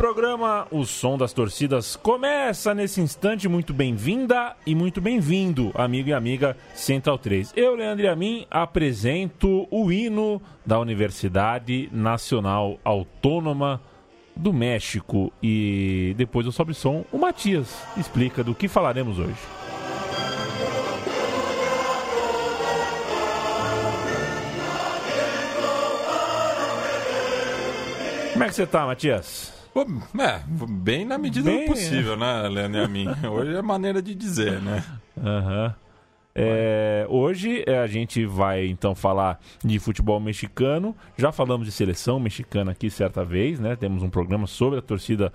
programa O Som das Torcidas começa nesse instante. Muito bem-vinda e muito bem-vindo, amigo e amiga Central 3. Eu, Leandro Amin, apresento o hino da Universidade Nacional Autônoma do México. E depois do Sobe Som, o Matias explica do que falaremos hoje. Como é que você tá, Matias? Pô, é, bem na medida bem, do possível, né, Leandro e a mim. Hoje é maneira de dizer, né? Aham. Uhum. É, hoje é, a gente vai então falar de futebol mexicano. Já falamos de seleção mexicana aqui certa vez, né? Temos um programa sobre a torcida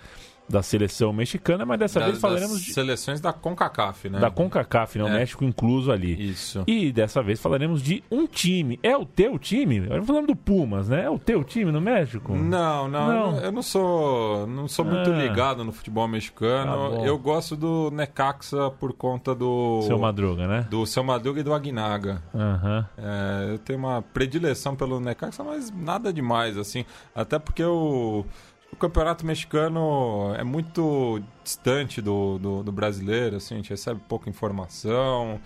da seleção mexicana, mas dessa da, vez falaremos de seleções da CONCACAF, né? Da CONCACAF, né? O é. México incluso ali. Isso. E dessa vez falaremos de um time. É o teu time? Estamos falando do Pumas, né? É o teu time no México? Não, não, não. eu não sou, não sou muito ah. ligado no futebol mexicano. Tá eu gosto do Necaxa por conta do Seu Madruga, né? Do Seu Madruga e do Aguinaga. Uhum. É, eu tenho uma predileção pelo Necaxa, mas nada demais assim. Até porque eu o campeonato mexicano é muito distante do, do, do, brasileiro, assim, a gente recebe pouca informação,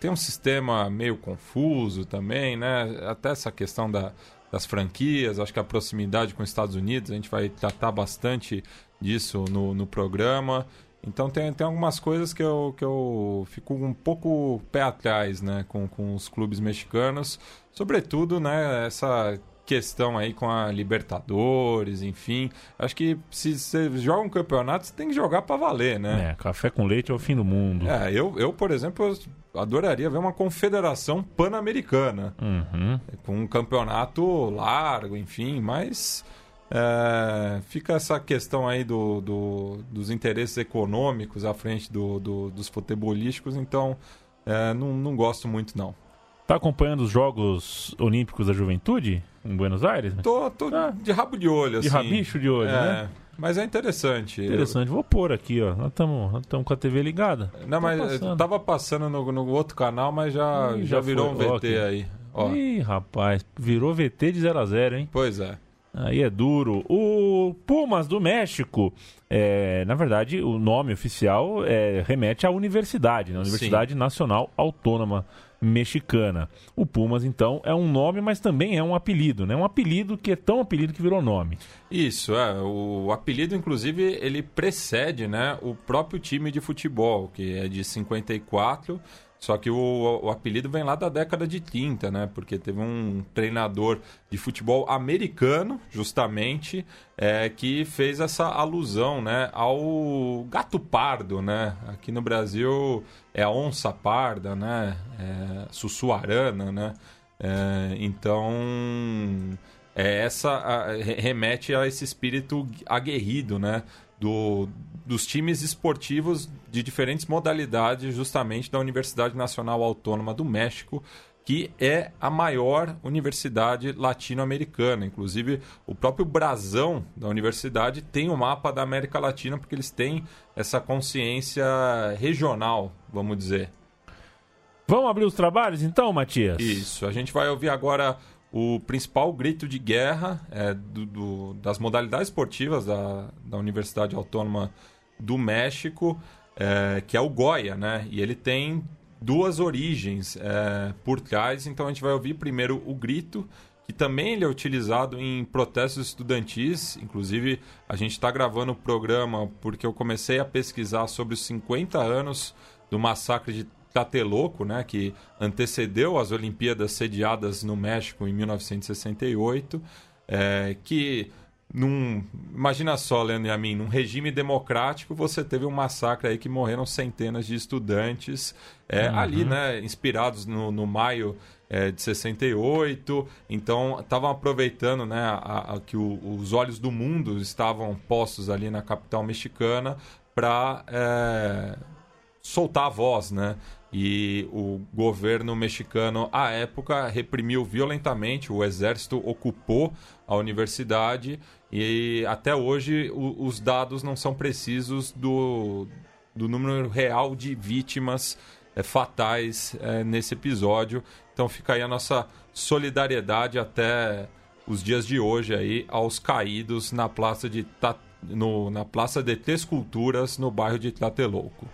tem um sistema meio confuso também, né? Até essa questão da, das franquias, acho que a proximidade com os Estados Unidos, a gente vai tratar bastante disso no, no programa. Então tem, tem algumas coisas que eu, que eu fico um pouco pé atrás né, com, com os clubes mexicanos. Sobretudo né, essa questão aí com a Libertadores, enfim. Acho que se você joga um campeonato, você tem que jogar para valer, né? É, café com leite é o fim do mundo. É, eu, eu por exemplo, adoraria ver uma confederação pan-americana. Uhum. Com um campeonato largo, enfim, mas. É, fica essa questão aí do, do, dos interesses econômicos à frente do, do dos futebolísticos, então é, não, não gosto muito não. Tá acompanhando os Jogos Olímpicos da Juventude em Buenos Aires? Tô, tô ah, de rabo de olho, assim. De rabicho de olho, é, né? Mas é interessante. Interessante. Eu... Vou pôr aqui, ó. Nós estamos com a TV ligada. Não, tá mas passando. tava passando no, no, outro canal, mas já, Ih, já, já, virou foi. um VT aí. Ó. Ih, rapaz. Virou VT de 0 a 0 hein? Pois é. Aí é duro. O Pumas do México, é, na verdade, o nome oficial é, remete à universidade, né? Universidade Sim. Nacional Autônoma mexicana. O Pumas, então, é um nome, mas também é um apelido, né? Um apelido que é tão apelido que virou nome. Isso, é. O apelido, inclusive, ele precede né, o próprio time de futebol, que é de 54 só que o, o, apelido vem lá da década de 30, né? Porque teve um treinador de futebol americano, justamente, é, que fez essa alusão, né? Ao gato pardo, né? Aqui no Brasil é a onça parda, né? É, sussuarana, né? É, então, é essa a, remete a esse espírito aguerrido, né? Do, dos times esportivos de diferentes modalidades, justamente da Universidade Nacional Autônoma do México, que é a maior universidade latino-americana. Inclusive, o próprio brasão da universidade tem o um mapa da América Latina, porque eles têm essa consciência regional, vamos dizer. Vamos abrir os trabalhos então, Matias? Isso. A gente vai ouvir agora o principal grito de guerra é, do, do, das modalidades esportivas da, da Universidade Autônoma do México, é, que é o Goya, né? E ele tem duas origens é, por trás, então a gente vai ouvir primeiro o grito, que também ele é utilizado em protestos estudantis. Inclusive, a gente está gravando o programa porque eu comecei a pesquisar sobre os 50 anos do massacre de Tlatelolco, né, que antecedeu as Olimpíadas sediadas no México em 1968, é, que num, imagina só, Leandro e a mim, num regime democrático você teve um massacre aí que morreram centenas de estudantes é, uhum. ali, né, inspirados no, no maio é, de 68. Então, estavam aproveitando né, a, a, que o, os olhos do mundo estavam postos ali na capital mexicana para é, soltar a voz, né? E o governo mexicano, à época, reprimiu violentamente, o exército ocupou a universidade e até hoje o, os dados não são precisos do, do número real de vítimas é, fatais é, nesse episódio. Então fica aí a nossa solidariedade até os dias de hoje aí aos caídos na Praça de, no, na Praça de Três Culturas, no bairro de Tlatelolco.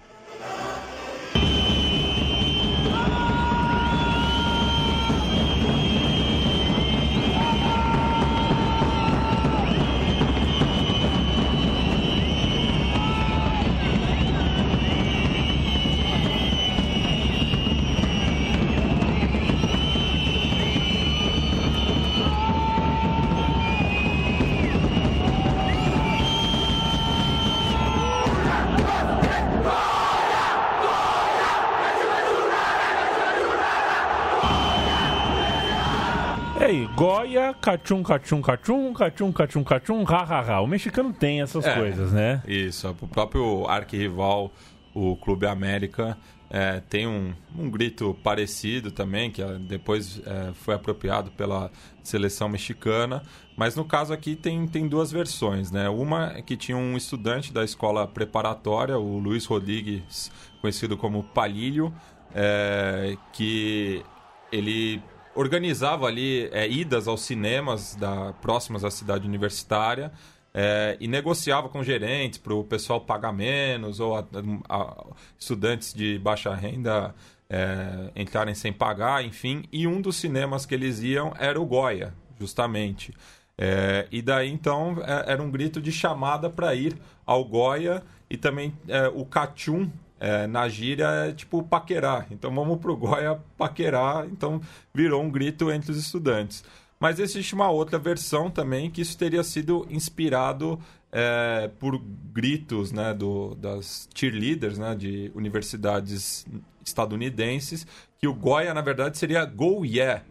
Cachum, cachum, cachum, cachum, cachum, cachum, ha, ha, ha. O mexicano tem essas é, coisas, né? Isso. O próprio arquirrival, o Clube América, é, tem um, um grito parecido também, que é, depois é, foi apropriado pela seleção mexicana. Mas no caso aqui tem, tem duas versões, né? Uma é que tinha um estudante da escola preparatória, o Luiz Rodrigues, conhecido como Palilho, é, que ele organizava ali é, idas aos cinemas da, próximas à cidade universitária é, e negociava com gerentes para o pessoal pagar menos ou a, a, estudantes de baixa renda é, entrarem sem pagar, enfim. E um dos cinemas que eles iam era o Goya, justamente. É, e daí então é, era um grito de chamada para ir ao Goya e também é, o Cachum, é, na gíria é tipo paquerar. Então vamos pro Goya paquerar. Então virou um grito entre os estudantes. Mas existe uma outra versão também que isso teria sido inspirado é, por gritos né, do, das cheerleaders né, de universidades estadunidenses, que o Goya, na verdade, seria Go Yeah,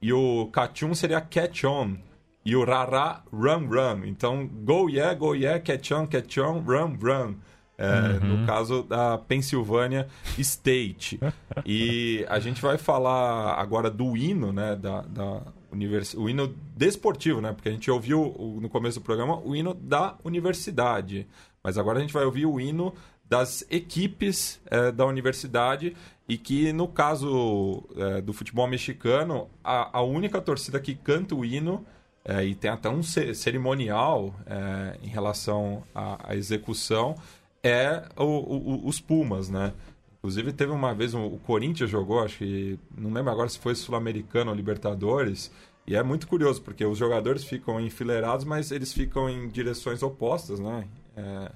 e o Kachun seria Catch On, e o Rara Run Run. Então, Go Yeah, Go Yeah, Catch On, Catch On, Run Run. É, uhum. No caso da Pennsylvania State. e a gente vai falar agora do hino, né? Da, da univers... O hino desportivo, né? Porque a gente ouviu no começo do programa o hino da universidade. Mas agora a gente vai ouvir o hino das equipes é, da universidade e que no caso é, do futebol mexicano a, a, única torcida que canta o hino é, e tem até um cerimonial é, em relação à, à execução é o, o, os Pumas, né? Inclusive teve uma vez o Corinthians jogou, acho que não lembro agora se foi Sul-Americano ou Libertadores, e é muito curioso porque os jogadores ficam enfileirados, mas eles ficam em direções opostas, né? É,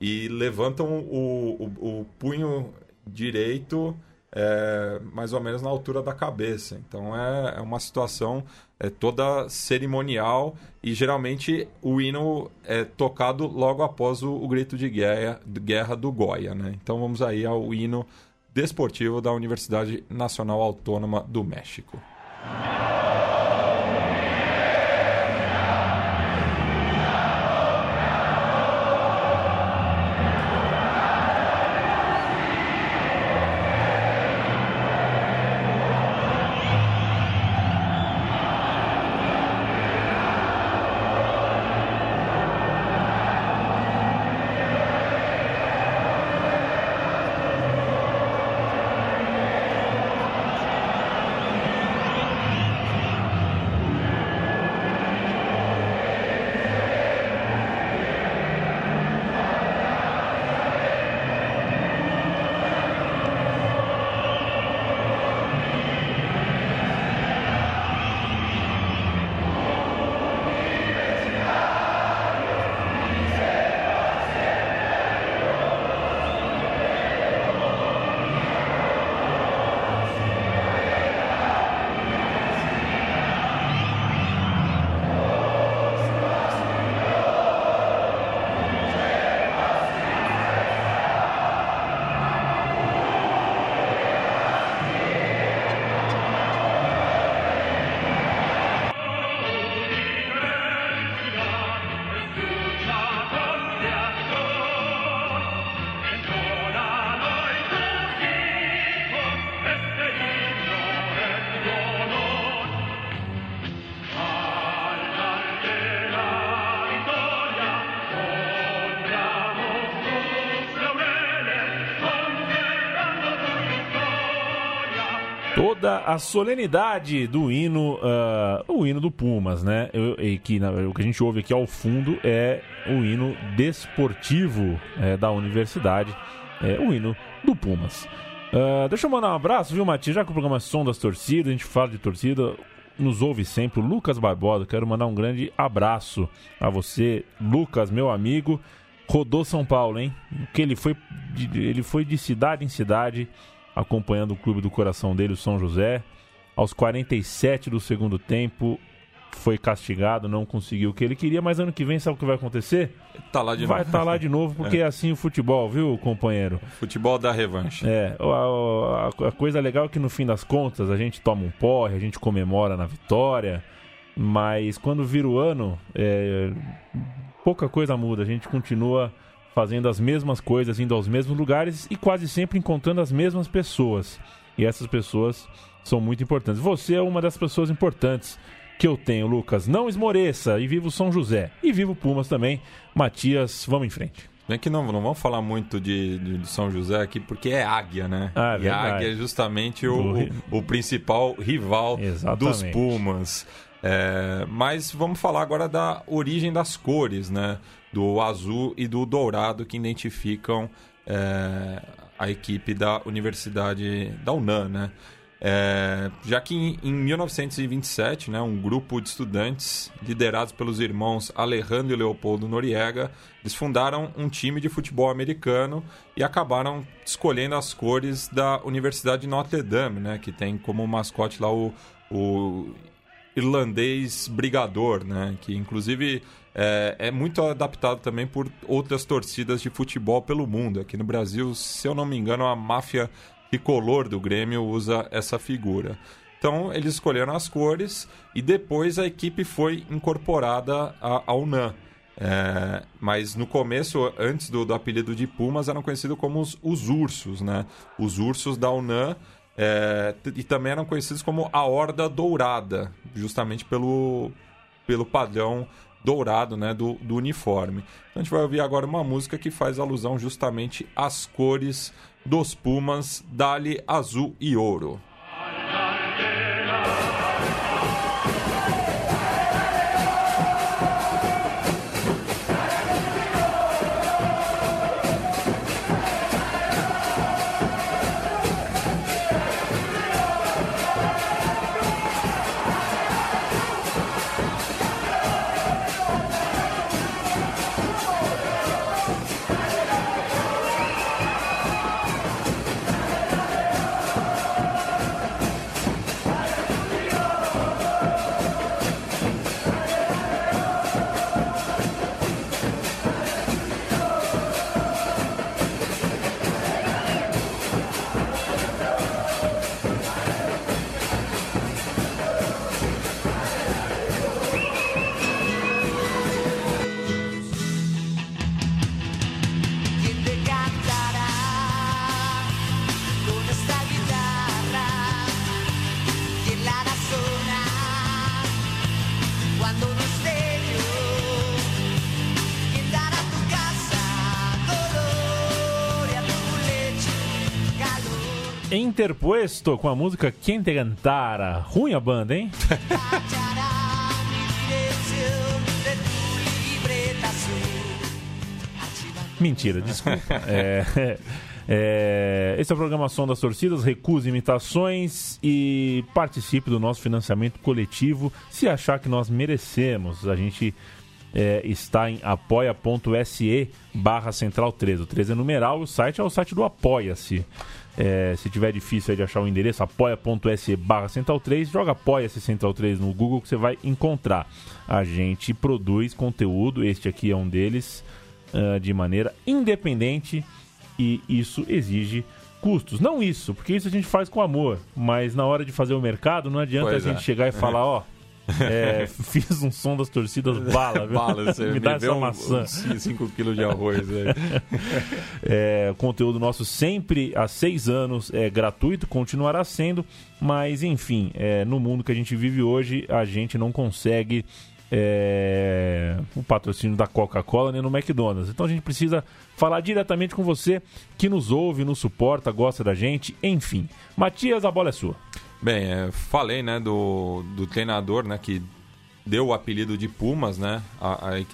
e levantam o, o, o punho direito é, mais ou menos na altura da cabeça. Então é, é uma situação é, toda cerimonial e geralmente o hino é tocado logo após o, o grito de guerra, de guerra do Goya. Né? Então vamos aí ao hino desportivo da Universidade Nacional Autônoma do México. A solenidade do hino, uh, o hino do Pumas, né? Eu, que na, o que a gente ouve aqui ao fundo é o hino desportivo é, da universidade, é o hino do Pumas. Uh, deixa eu mandar um abraço, viu, Matias? Já que o programa é Som das Torcidas, a gente fala de torcida, nos ouve sempre, o Lucas Barbosa. Quero mandar um grande abraço a você, Lucas, meu amigo. Rodou São Paulo, hein? Que ele foi, de, ele foi de cidade em cidade acompanhando o clube do coração dele, o São José. Aos 47 do segundo tempo, foi castigado, não conseguiu o que ele queria, mas ano que vem sabe o que vai acontecer? Tá lá de vai novo. estar tá lá de novo, porque é. é. assim o futebol, viu, companheiro? Futebol dá revanche. É, a, a, a, coisa legal é que no fim das contas a gente toma um porre, a gente comemora na vitória, mas quando vira o ano, é, pouca coisa muda, a gente continua fazendo as mesmas coisas, indo aos mesmos lugares e quase sempre encontrando as mesmas pessoas. E essas pessoas são muito importantes. Você é uma das pessoas importantes que eu tenho, Lucas. Não esmoreça e vivo São José. E vivo Pumas também. Matias, vamos em frente. Bem que não, não vamos falar muito de, de, de, São José aqui, porque é Águia, né? Ah, e Águia é justamente o, o, o principal rival Exatamente. dos Pumas. É, mas vamos falar agora da origem das cores, né? Do azul e do dourado que identificam é, a equipe da Universidade da UNAM, né? É, já que em, em, 1927, né, um grupo de estudantes liderados pelos irmãos Alejandro e Leopoldo Noriega, eles fundaram um time de futebol americano e acabaram escolhendo as cores da Universidade de Notre Dame, né, que tem como mascote lá o, o irlandês brigador, né? Que inclusive é, é, muito adaptado também por outras torcidas de futebol pelo mundo. Aqui no Brasil, se eu não me engano, a máfia tricolor do Grêmio usa essa figura. Então eles escolheram as cores e depois a equipe foi incorporada ao UNAM. É, mas no começo, antes do, do, apelido de Pumas, eram conhecidos como os, os ursos, né? Os ursos da UNAM é, e também eram conhecidos como a Horda Dourada, justamente pelo, pelo padrão dourado né, do, do uniforme. Então a gente vai ouvir agora uma música que faz alusão justamente às cores dos Pumas, Dali Azul e Ouro. Interpuesto com a música Quem Te Cantara. Ruim a banda, hein? Mentira, desculpa. é, é, esse é o Programação das Torcidas. Recuse imitações e participe do nosso financiamento coletivo se achar que nós merecemos. A gente é, está em apoia.se barra central 13. O 13 é numeral, o site é o site do Apoia-se. É, se tiver difícil de achar o endereço, apoia.se barra Central 3, joga Apoia-se Central 3 no Google que você vai encontrar. A gente produz conteúdo, este aqui é um deles, uh, de maneira independente e isso exige custos. Não isso, porque isso a gente faz com amor, mas na hora de fazer o mercado não adianta pois a gente é. chegar e falar, ó, é, fiz um som das torcidas bala? Bala, me, me dá essa um, maçã. 5 quilos de arroz. é, o conteúdo nosso sempre há seis anos é gratuito, continuará sendo, mas enfim, é, no mundo que a gente vive hoje, a gente não consegue é, o patrocínio da Coca-Cola nem no McDonald's. Então a gente precisa falar diretamente com você que nos ouve, nos suporta, gosta da gente, enfim. Matias, a bola é sua. Bem, é, falei, né, do, do treinador, né, que deu o apelido de Pumas, né,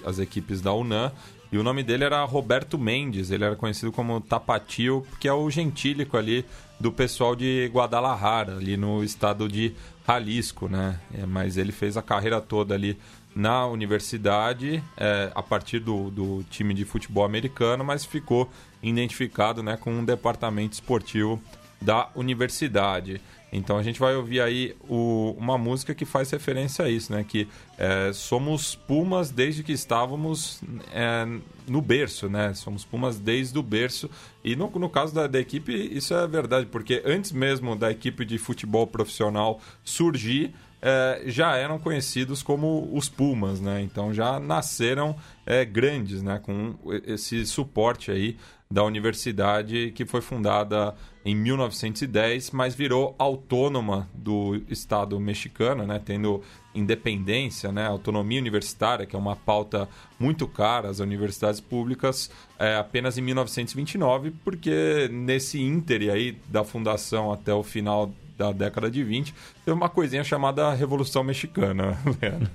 às equipes da UNAM. E o nome dele era Roberto Mendes, ele era conhecido como Tapatio, que é o gentílico ali do pessoal de Guadalajara, ali no estado de Jalisco, né? É, mas ele fez a carreira toda ali na universidade, é, a partir do, do time de futebol americano, mas ficou identificado né, com um departamento esportivo da universidade. Então a gente vai ouvir aí o, uma música que faz referência a isso, né? Que é, somos Pumas desde que estávamos é, no berço, né? Somos Pumas desde o berço. E no, no caso da, da, equipe, isso é verdade, porque antes mesmo da equipe de futebol profissional surgir, é, já eram conhecidos como os Pumas, né? Então já nasceram é, grandes, né? Com esse suporte aí da universidade que foi fundada em 1910, mas virou autônoma do Estado mexicano, né, tendo independência, né, autonomia universitária, que é uma pauta muito cara às universidades públicas, é, apenas em 1929, porque nesse ínter aí da fundação até o final da década de 20, teve uma coisinha chamada Revolução Mexicana, Leandro.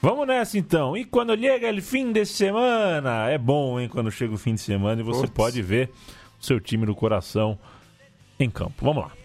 Vamos nessa então. E quando chega o fim de semana, é bom, hein? Quando chega o fim de semana e você pode ver seu time do coração em campo. Vamos lá.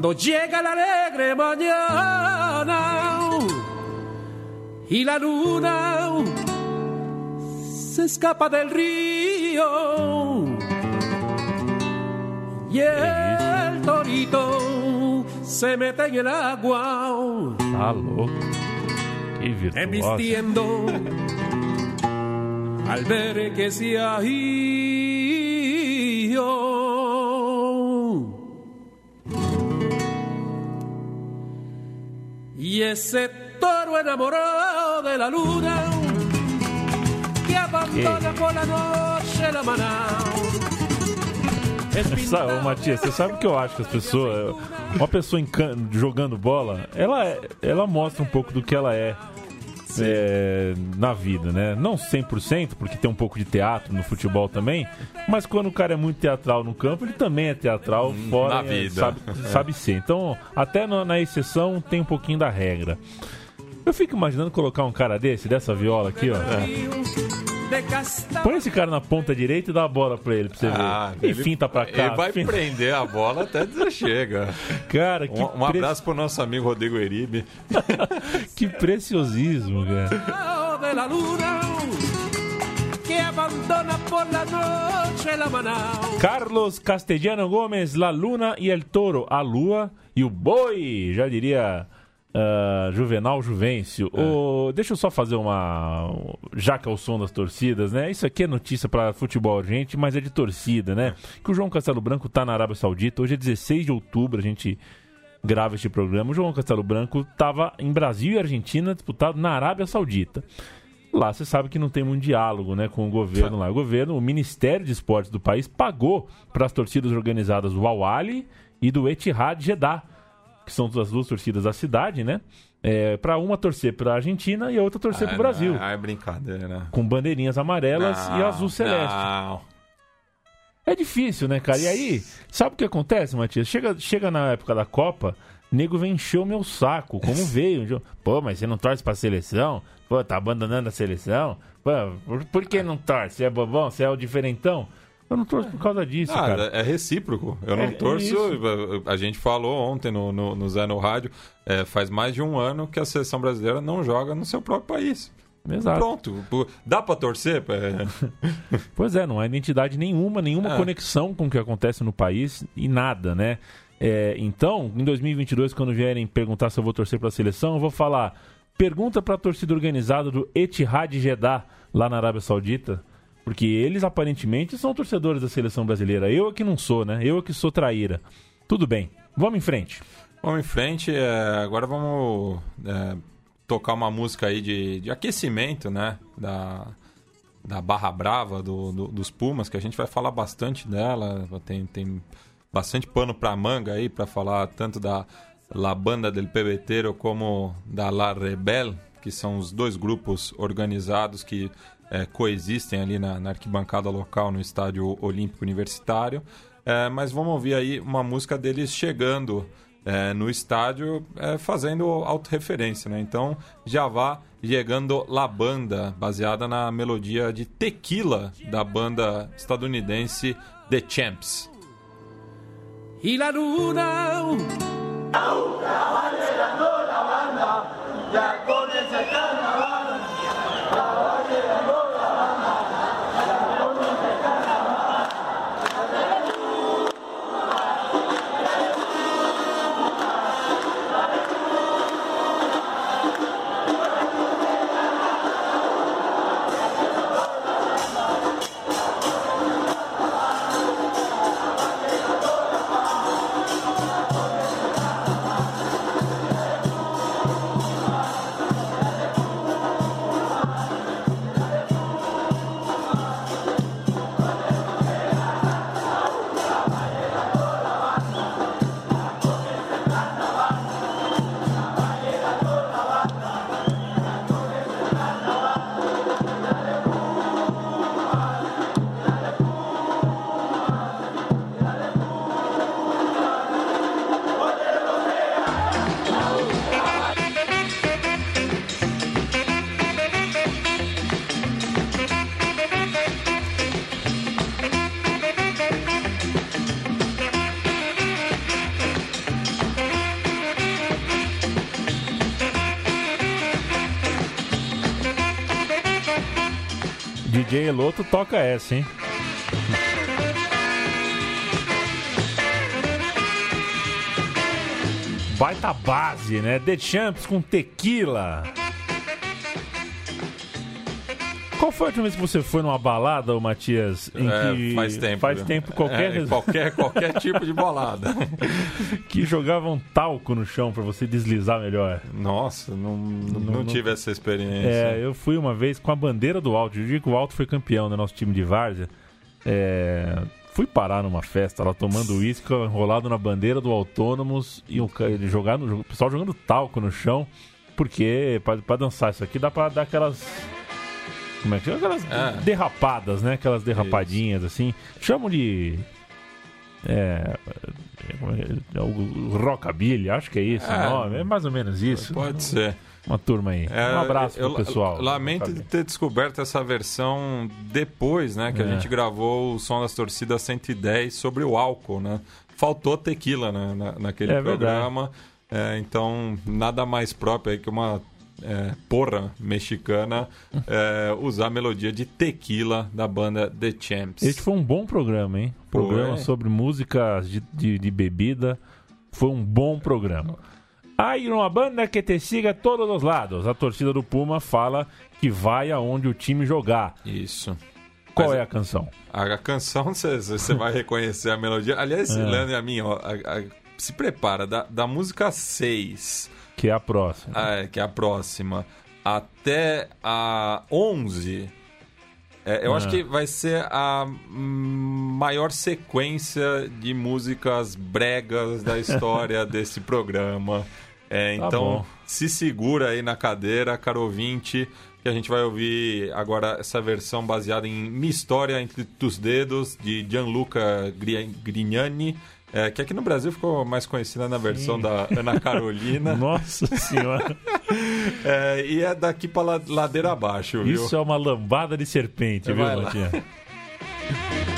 Cuando llega la alegre mañana y la luna se escapa del río y el torito se mete en el agua. Embistiendo al ver que se ha ese toro enamorado de la luna que abandona por la noche la. Essa, ô, Matias, você sabe o que eu acho que as pessoas. Uma pessoa jogando bola, ela, é, ela mostra um pouco do que ela é é, na vida, né? Não 100%, porque tem um pouco de teatro no futebol também, mas quando o cara é muito teatral no campo, ele também é teatral hum, fora, na vida. Sabe, sabe ser. Então, até na, na exceção tem um pouquinho da regra. Eu fico imaginando colocar um cara desse, dessa viola aqui, ó. É. Põe esse cara na ponta direita e dá a bola pra ele, pra você ah, ver. Enfim, tá pra cá. Ele vai prender a bola até dizer chega. Cara, que Um, um pre... abraço pro nosso amigo Rodrigo Eribe. que preciosismo, cara. Carlos Castellano Gomes, La Luna e El Toro, a lua e o boi, já diria Uh, Juvenal Juvencio. É. O, deixa eu só fazer uma. Já que é o som das torcidas, né? Isso aqui é notícia para futebol gente, mas é de torcida, né? É. Que o João Castelo Branco tá na Arábia Saudita. Hoje é 16 de outubro, a gente grava este programa. O João Castelo Branco estava em Brasil e Argentina, disputado na Arábia Saudita. Lá você sabe que não tem um diálogo né, com o governo lá. O governo, o Ministério de Esportes do país, pagou para as torcidas organizadas do Al e do Etihad Jeddah que são as duas torcidas da cidade, né? É, para uma torcer para a Argentina e a outra torcer ah, para o Brasil. Ah, é brincadeira. Com bandeirinhas amarelas não, e azul celeste. Não. É difícil, né, cara? E aí, sabe o que acontece, Matias? Chega, chega na época da Copa, nego vem encher o meu saco, como veio. Pô, mas você não torce pra seleção? Pô, tá abandonando a seleção? Pô, por, por que não torce? Você é bobão? Você é o diferentão? Eu não torço por causa disso, Ah, cara. é recíproco. Eu não É- é torço. isso. A gente falou ontem no, no, no Zé no Rádio. é, faz mais de um ano que a seleção brasileira não joga no seu próprio país. Exato. Pronto. Dá pra torcer? É, Pois é, não há identidade nenhuma, nenhuma É. conexão com o que acontece no país e nada, né? É, então, em 2022, quando vierem perguntar se eu vou torcer para a seleção, eu vou falar: pergunta para a torcida organizada do Etihad Jeddah, lá na Arábia Saudita, porque eles aparentemente são torcedores da seleção brasileira. Eu é que não sou, né? Eu é que sou traíra. Tudo bem, vamos em frente. Vamos em frente. é, agora vamos é, tocar uma música aí de, de aquecimento, né? Da, da Barra Brava, do, do- dos Pumas, que a gente vai falar bastante dela. Tem, tem bastante pano pra manga aí para falar tanto da La Banda del Pebetero como da La Rebel, que são os dois grupos organizados que é, coexistem ali na, na arquibancada local no Estádio Olímpico Universitário. É, mas vamos ouvir aí uma música deles chegando é, no estádio é, fazendo autorreferência, né? Então já vá chegando La Banda, baseada na melodia de Tequila da banda estadunidense The Champs. y la luna DJ Eloto toca essa, hein? Baita base, né? The Champs com tequila. Qual foi a última vez que você foi numa balada, Matias? Em É, que faz tempo. Faz tempo qualquer, É, qualquer qualquer tipo de bolada. que jogavam talco no chão pra você deslizar melhor. Nossa, não, não, Não- tive essa experiência. É, eu fui uma vez com a bandeira do Alto. Eu digo que o Alto foi campeão do nosso time de várzea. É, fui parar numa festa lá tomando uísque enrolado na bandeira do Autônomos e o, jogar no, o pessoal jogando talco no chão. Porque pra dançar isso aqui dá pra dar aquelas. Como é que chama? Aquelas É. derrapadas, né? Aquelas derrapadinhas assim. Chamam de. É. é- é o Rockabilly, acho que é isso É. o nome. É mais ou menos isso. Pode ser. Uma turma aí. É, um abraço pro eu pessoal. Lamento Rockabilly. ter descoberto essa versão depois, né? Que a É. gente gravou o Som das Torcidas 110 sobre o álcool, né? Faltou tequila né, na, naquele É programa. É, então, nada mais próprio aí que uma é, porra mexicana é, usar a melodia de tequila da banda The Champs. Esse foi um bom programa, hein? Foi. Programa sobre músicas de, de, de bebida. Foi um bom programa. Aí uma banda que te siga todos os lados. A torcida do Puma fala que vai aonde o time jogar. Isso. Qual Mas é a canção? A, a canção, você vai reconhecer a melodia. Aliás, É. Leandro e a mim, ó, a- a- se prepara, da, da música 6 Que é a próxima. Ah, é, que é a próxima, até a 11, é, eu Ah. acho que vai ser a maior sequência de músicas bregas da história desse programa. É, Tá então, bom. se segura aí na cadeira, caro ouvinte, que a gente vai ouvir agora essa versão baseada em Minha História Entre Tus Dedos, de Gianluca Gri- Grignani, é, que aqui no Brasil ficou mais conhecida na versão Sim. da Ana Carolina. Nossa senhora. É, e é daqui pra la- ladeira abaixo, viu? Isso é uma lambada de serpente, viu. Matinha?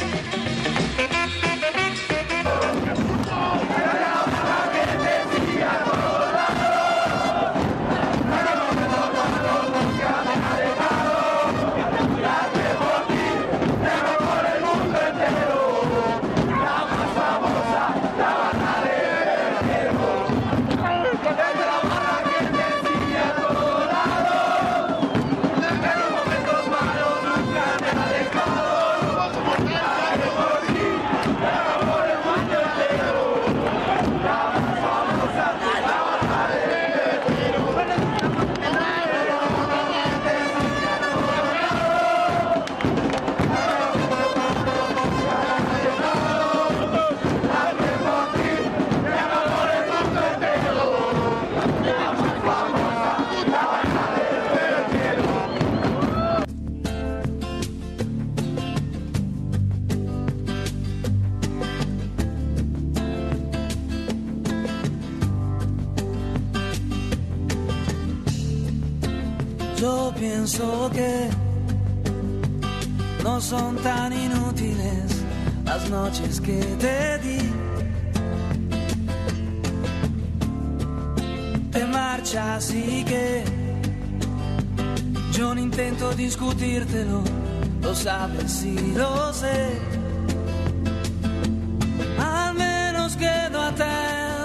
discutírtelo, lo sabes y lo sé. Al menos quedo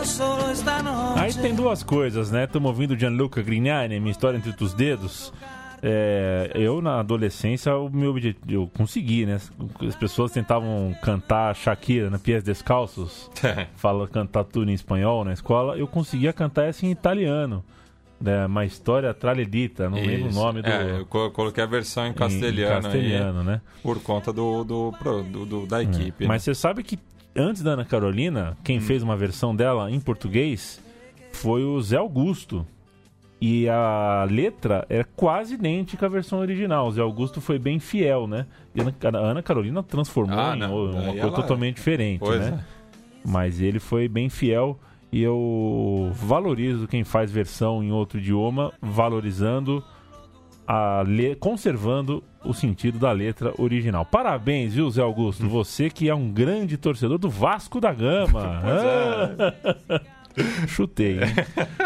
solo esta noche. Aí tem duas coisas, né? Estamos ouvindo Gianluca Grignani, Minha História Entre os Dedos. É, eu, na adolescência, o meu objetivo, eu consegui, né? As pessoas tentavam cantar Shakira na Pies Descalços, fala cantar tudo em espanhol na escola. Eu conseguia cantar essa em italiano. Né? Uma história traledita, não lembro o Isso. nome do. É, eu co- coloquei a versão em castelhano, em castelhano, aí, né? por conta do, do, do- do- da equipe. né? Mas você sabe que antes da Ana Carolina, quem fez uma versão dela em português foi o Zé Augusto. E a letra é quase idêntica à versão original. O Zé Augusto foi bem fiel, né? E a Ana- Carolina transformou Ah, em uma daí coisa ela- totalmente diferente, Pois né? é. Mas ele foi bem fiel e eu valorizo quem faz versão em outro idioma, valorizando a le... conservando o sentido da letra original. Parabéns, viu, Zé Augusto? Você que é um grande torcedor do Vasco da Gama. Ah! Chutei, hein?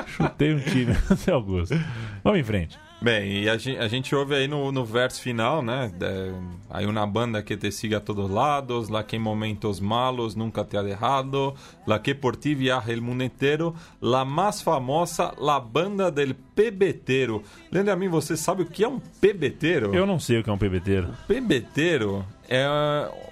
Chutei um time, Zé Augusto. Vamos em frente. Bem, e a gente, a gente ouve aí no, no verso final, né? Hay una banda que te sigue a todos lados, la que en momentos malos nunca te ha dejado, la que por ti viaja el mundo inteiro, la más famosa, la banda del pebeteiro. Lembra a mim, você sabe o que é um pebeteiro? Eu não sei o que é um PBT. Pebeteiro é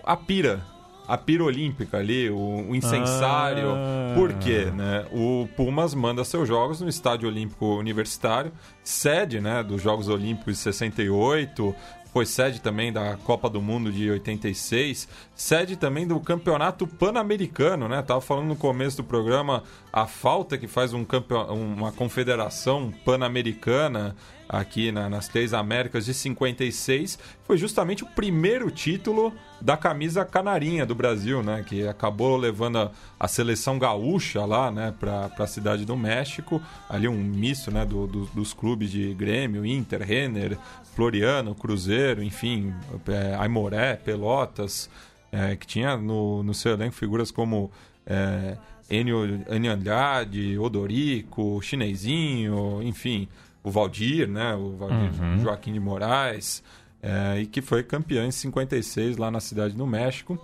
a pira. A pira olímpica ali, o, o incensário. Ah. Por quê? Né? O Pumas manda seus jogos no Estádio Olímpico Universitário, sede né, dos Jogos Olímpicos de 68, foi sede também da Copa do Mundo de 86, sede também do Campeonato Pan-Americano, né? Tava falando no começo do programa a falta que faz um campeon... uma confederação pan-americana aqui na- nas três Américas de 56, foi justamente o primeiro título da camisa canarinha do Brasil, né? Que acabou levando a, a seleção gaúcha lá, né? Para a cidade do México, ali um misto, né? do- do- dos clubes de Grêmio, Inter, Renner, Floriano, Cruzeiro, enfim, é, Aimoré, Pelotas, é, que tinha no, no seu elenco figuras como é, Enio, Andrade, Odorico, Chinesinho, enfim, o Valdir, né? O Valdir Joaquim de Moraes, é, e que foi campeão em 56 lá na cidade do México.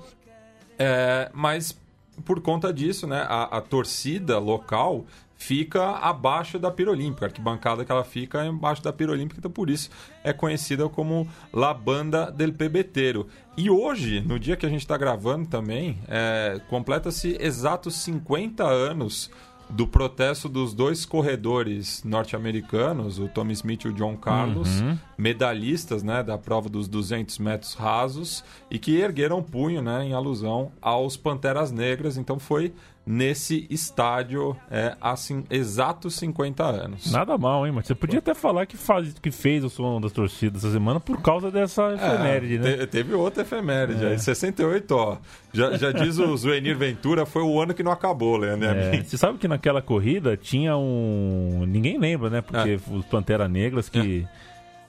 É, mas por conta disso, né, a, a torcida local fica abaixo da Pira Olímpica. A arquibancada que ela fica é embaixo da Pira Olímpica, então por isso é conhecida como La Banda del Pebeteiro. E hoje, no dia que a gente está gravando também, é, completa-se exatos 50 anos do protesto dos dois corredores norte-americanos, o Tommy Smith e o John Carlos, medalhistas né, da prova dos 200 metros rasos, e que ergueram o punho né, em alusão aos Panteras Negras. Então foi nesse estádio é, há exatos 50 anos. Nada mal, hein? Mas você podia até falar que, faz, que fez o som das torcidas essa semana por causa dessa efeméride, É, né? te- teve outra efeméride. É. Aí, 68, ó. Já, já diz o Zuenir Ventura, foi o ano que não acabou, Leandro. É, você sabe que naquela corrida tinha um. Ninguém lembra, né? Porque É. os Pantera Negras que.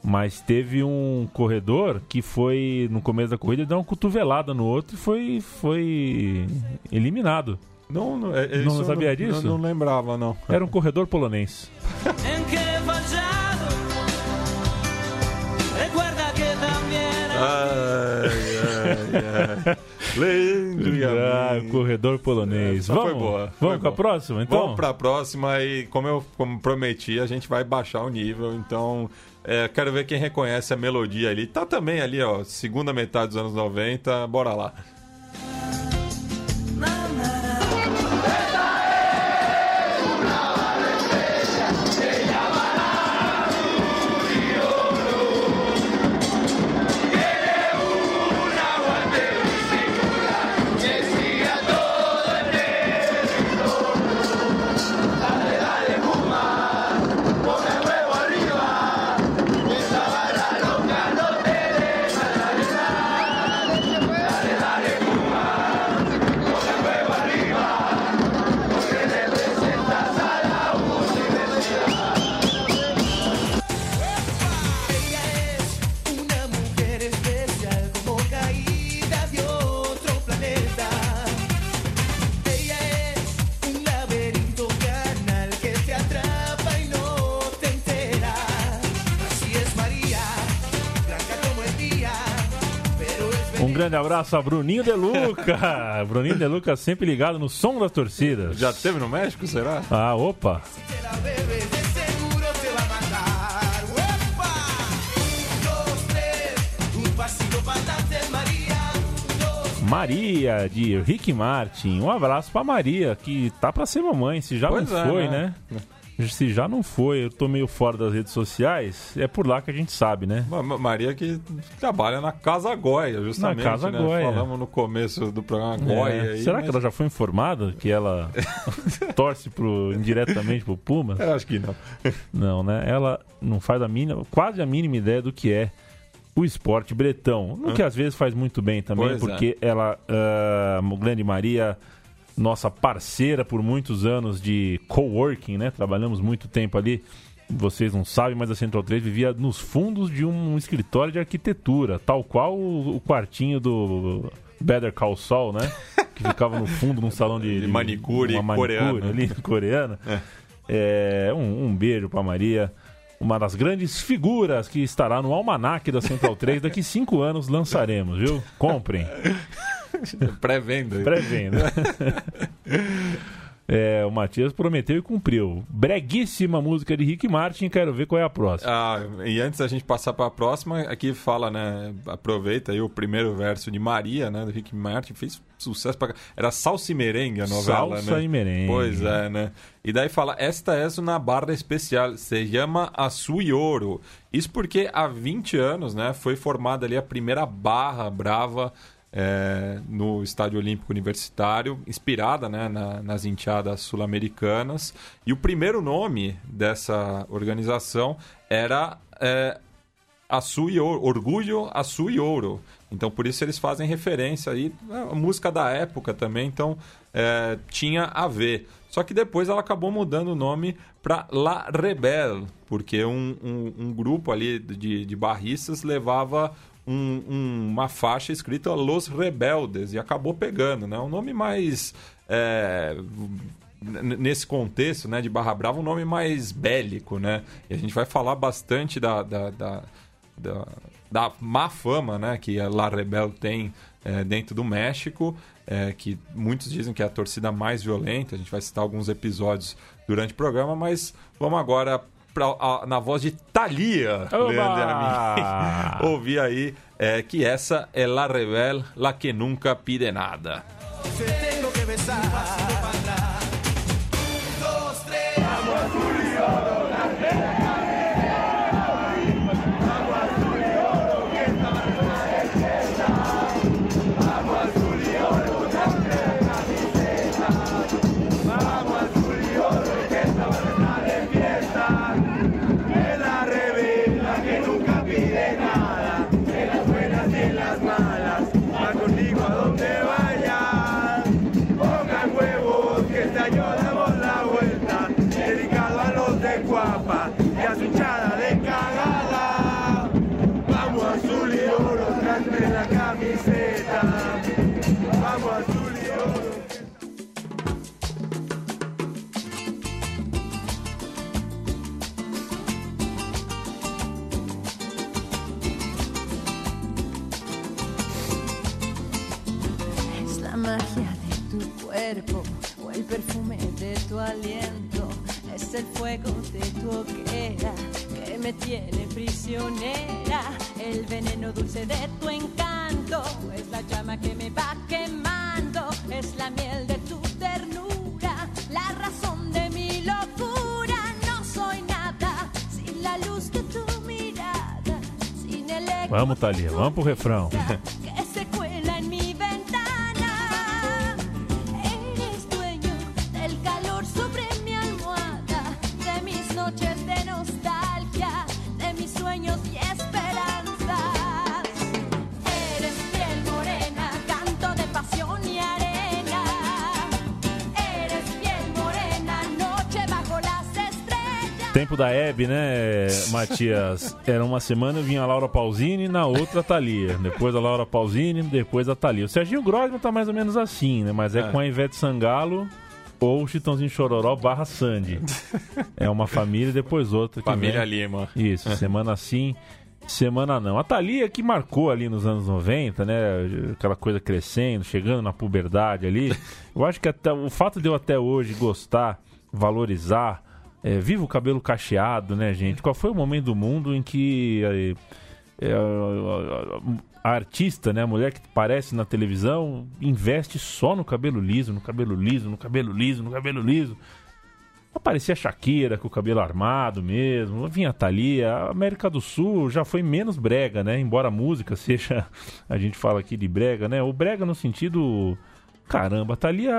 Mas teve um corredor que foi, no começo da corrida, deu uma cotovelada no outro e foi, foi eliminado. Não, não, é- Não sabia disso? Não, não lembrava, não. Era um corredor polonês. Ai, ai, ai. Leandro Ah, corredor polonês. Essa Vamos, foi boa, vamos com a próxima, então? Vamos para a próxima e, como eu como prometi, a gente vai baixar o nível. Então, é, quero ver quem reconhece a melodia ali. Tá também ali, ó, segunda metade dos anos 90. Bora lá. Dale, grande abraço a Bruninho De Luca. Bruninho De Luca sempre ligado no som das torcidas. Já teve no México, será? Ah, opa. Maria, de Rick Martin. Um abraço pra Maria, que tá pra ser mamãe, se já Pois não é, foi, né? né? Se já não foi, eu tô meio fora das redes sociais, é por lá que a gente sabe, né? Ma- Ma- Maria que trabalha na Casa Goia, justamente. Na Casa né? Goia. Falamos no começo do programa Goia. É. aí, Será mas- que ela já foi informada que ela torce pro, indiretamente pro Pumas? Eu acho que não. Não, né? Ela não faz a mínima, quase a mínima ideia do que é o esporte bretão. No que às vezes faz muito bem também, Pois é. porque ela, ah, a Grande Maria, nossa parceira por muitos anos de coworking, né? Trabalhamos muito tempo ali. Vocês não sabem, mas a Central 3 vivia nos fundos de um escritório de arquitetura, tal qual o, o quartinho do Better Call Saul, né? Que ficava no fundo num salão de, De manicure uma manicure coreano. ali, coreana. É, um, um beijo pra Maria. Uma das grandes figuras que estará no almanaque da Central 3 daqui cinco anos lançaremos, viu? Comprem. Pré-venda. Pré-venda. É, o Matias prometeu e cumpriu. Breguíssima música de Rick Martin, quero ver qual é a próxima. Ah, e antes da gente passar para a próxima, aqui fala, né? Aproveita aí o primeiro verso de Maria, né? Do Rick Martin, fez sucesso pra... Era Salsa e Merengue a novela, Salsa né? e merengue. Pois é, né? E daí fala, esta é uma barra especial, se chama Azul e Ouro. Isso porque há 20 anos, né? Foi formada ali a primeira barra brava é, no Estádio Olímpico Universitário, inspirada né, na- nas enteadas sul-americanas. E o primeiro nome dessa organização era é, Açu e Ouro, Orgulho Açu e Ouro. Então, por isso eles fazem referência aí à música da época também, então é, tinha a ver. Só que depois ela acabou mudando o nome para La Rebel, porque um, um- um grupo ali de, de barristas levava um- um- uma faixa escrita Los Rebeldes e acabou pegando, né? Um nome mais... é, nesse contexto né, de Barra Brava, um nome mais bélico, né? E a gente vai falar bastante da, da, da, da, da má fama né, que a La Rebel tem é, dentro do México, é, que muitos dizem que é a torcida mais violenta. A gente vai citar alguns episódios durante o programa, mas vamos agora pra, a- na voz de Thalia! Leandro ouvir aí é, que essa é La Rebel, la que nunca pide nada. te tengo que besar. Perfume de tu aliento. Es el fuego de tu hoguera que me tiene prisionera. El veneno dulce de tu encanto es la llama que me va quemando. Es la miel de tu ternura, la razón de mi locura. No soy nada sin la luz de tu mirada, sin el eco Vamos, Thalia, vamos pro refrão. Tempo da Hebe, né, Matias? Era uma semana, vinha a Laura Pausini, na outra a Thalia. Depois a Laura Pausini, depois a Thalia. O Serginho Grosman tá mais ou menos assim, né? Mas é, É. com a Ivete Sangalo ou o Chitãozinho Chororó barra Sandy. É uma família e depois outra. Família vem. Lima. Isso, semana sim semana não. A Thalia que marcou ali nos anos 90, né? Aquela coisa crescendo, chegando na puberdade ali. Eu acho que até o fato de eu até hoje gostar, valorizar, é, viva o cabelo cacheado, né, gente? Qual foi o momento do mundo em que é, é, a, a- a artista, né, a mulher que parece na televisão, investe só no cabelo liso, no cabelo liso, no cabelo liso, no cabelo liso? Aparecia a Shakira com o cabelo armado mesmo, vinha a Thalia. A América do Sul já foi menos brega, né? Embora a música seja, a gente fala aqui de brega, né? O brega no sentido. Caramba, Thalia.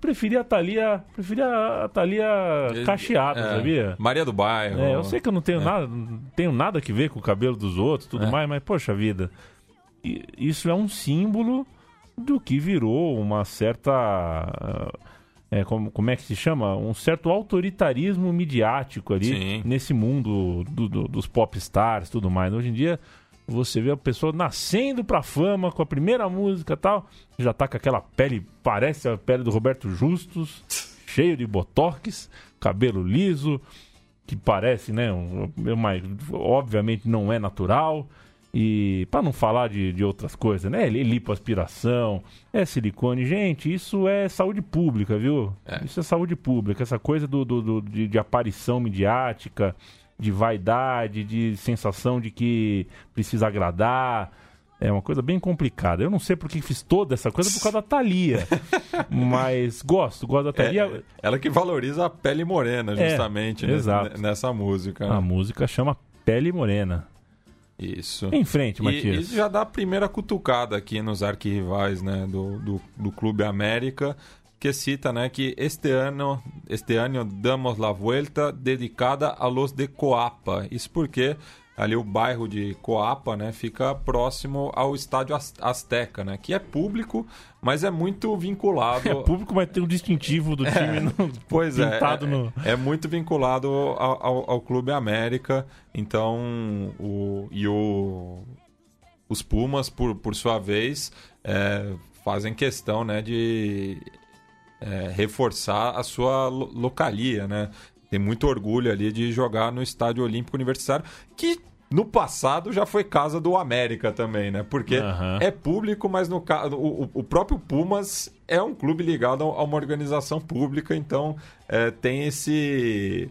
Preferia a Thalia. Preferia a Thalia cacheada, É, sabia? Maria do Bairro. É, eu sei que eu não tenho, nada, não tenho nada a ver com o cabelo dos outros tudo É. mais, mas poxa vida. Isso é um símbolo do que virou uma certa. é, como, como é que se chama? Um certo autoritarismo midiático ali Sim. nesse mundo do- do- dos pop stars e tudo mais. Hoje em dia, você vê a pessoa nascendo pra fama com a primeira música e tal, já tá com aquela pele, parece a pele do Roberto Justus, cheio de botox, cabelo liso, que parece, né? Um, mas obviamente não é natural. E para não falar de, de outras coisas, né? Lipoaspiração, é silicone. Gente, isso é saúde pública, viu? É. Isso é saúde pública. Essa coisa do, do- do- de, de aparição midiática, de vaidade, de sensação de que precisa agradar. É uma coisa bem complicada. Eu não sei por que fiz toda essa coisa por causa da Thalia. mas gosto, gosto da Thalia. É, ela que valoriza a pele morena, É, justamente, né, exato. n- nessa música. A música chama Pele Morena. Isso. Em frente, Matias. e já dá a primeira cutucada aqui nos arquirrivais né, do, do, do Clube América, que cita né, que este ano, este ano damos la vuelta dedicada a los de Coapa. Isso porque ali o bairro de Coapa né, fica próximo ao estádio Az- Azteca, né, que é público, mas é muito vinculado... É público, mas tem um distintivo do time no- Pois é, é, no. é muito vinculado ao, ao- ao Clube América. Então, o, e o, os Pumas, por, por sua vez, é, fazem questão né, de é, reforçar a sua lo- localia, né? Tem muito orgulho ali de jogar no Estádio Olímpico Universitário, que no passado já foi casa do América também, né? Porque Aham. é público, mas no caso o, o- próprio Pumas é um clube ligado a uma organização pública, então é, tem esse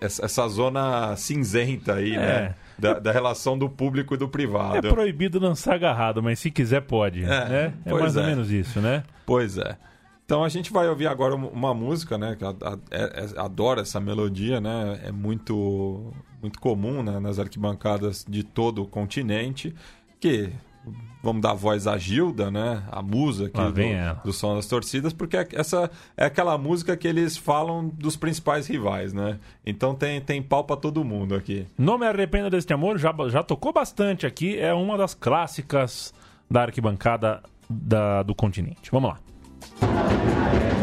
essa zona cinzenta aí, né? Da, da relação do público e do É privado. proibido dançar agarrado, mas se quiser pode. É, né? é mais ou é. menos isso, né? Pois é. Então a gente vai ouvir agora um- uma música, né? Que é- é- adora essa melodia, né? É muito, muito comum né, nas arquibancadas de todo o continente. Que vamos dar voz à Gilda, né? A musa aqui do, do som das torcidas, porque é- essa é aquela música que eles falam dos principais rivais, né? Então tem, tem pau pra todo mundo aqui. Não me arrependo deste amor, já, já tocou bastante aqui, é uma das clássicas da arquibancada da- do continente. Vamos lá. Thank you.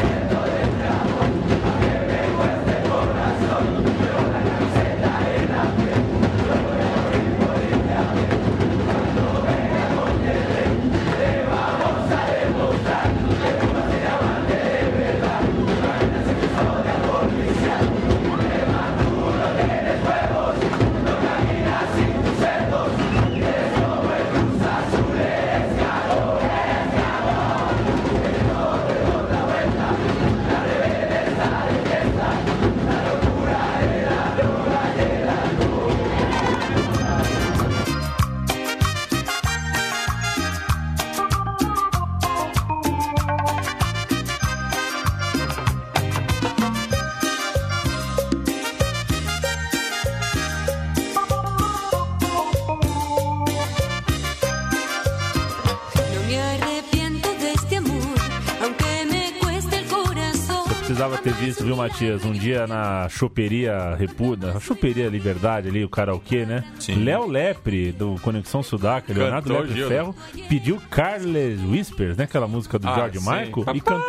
Viu, Matias? Um dia na choperia Repuda, choperia Liberdade ali, o karaokê, né? Léo Lepre, do Conexão Sudaca, Leonardo Cantou, Lepre. Ferro, pediu Carles Whispers, né? Aquela música do Ah, George sim. Michael, e, can-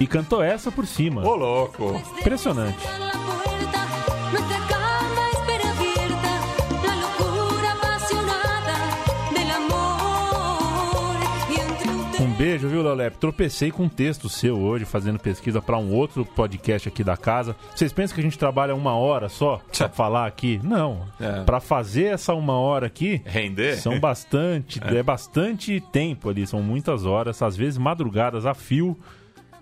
e cantou essa por cima. Ô, louco! Impressionante. Beijo, viu, Lolep? Tropecei com um texto seu hoje, fazendo pesquisa para um outro podcast aqui da casa. Vocês pensam que a gente trabalha uma hora só pra falar aqui? Não. É. Pra fazer essa uma hora aqui, Render? são bastante, é. bastante tempo ali, são muitas horas, às vezes madrugadas a fio,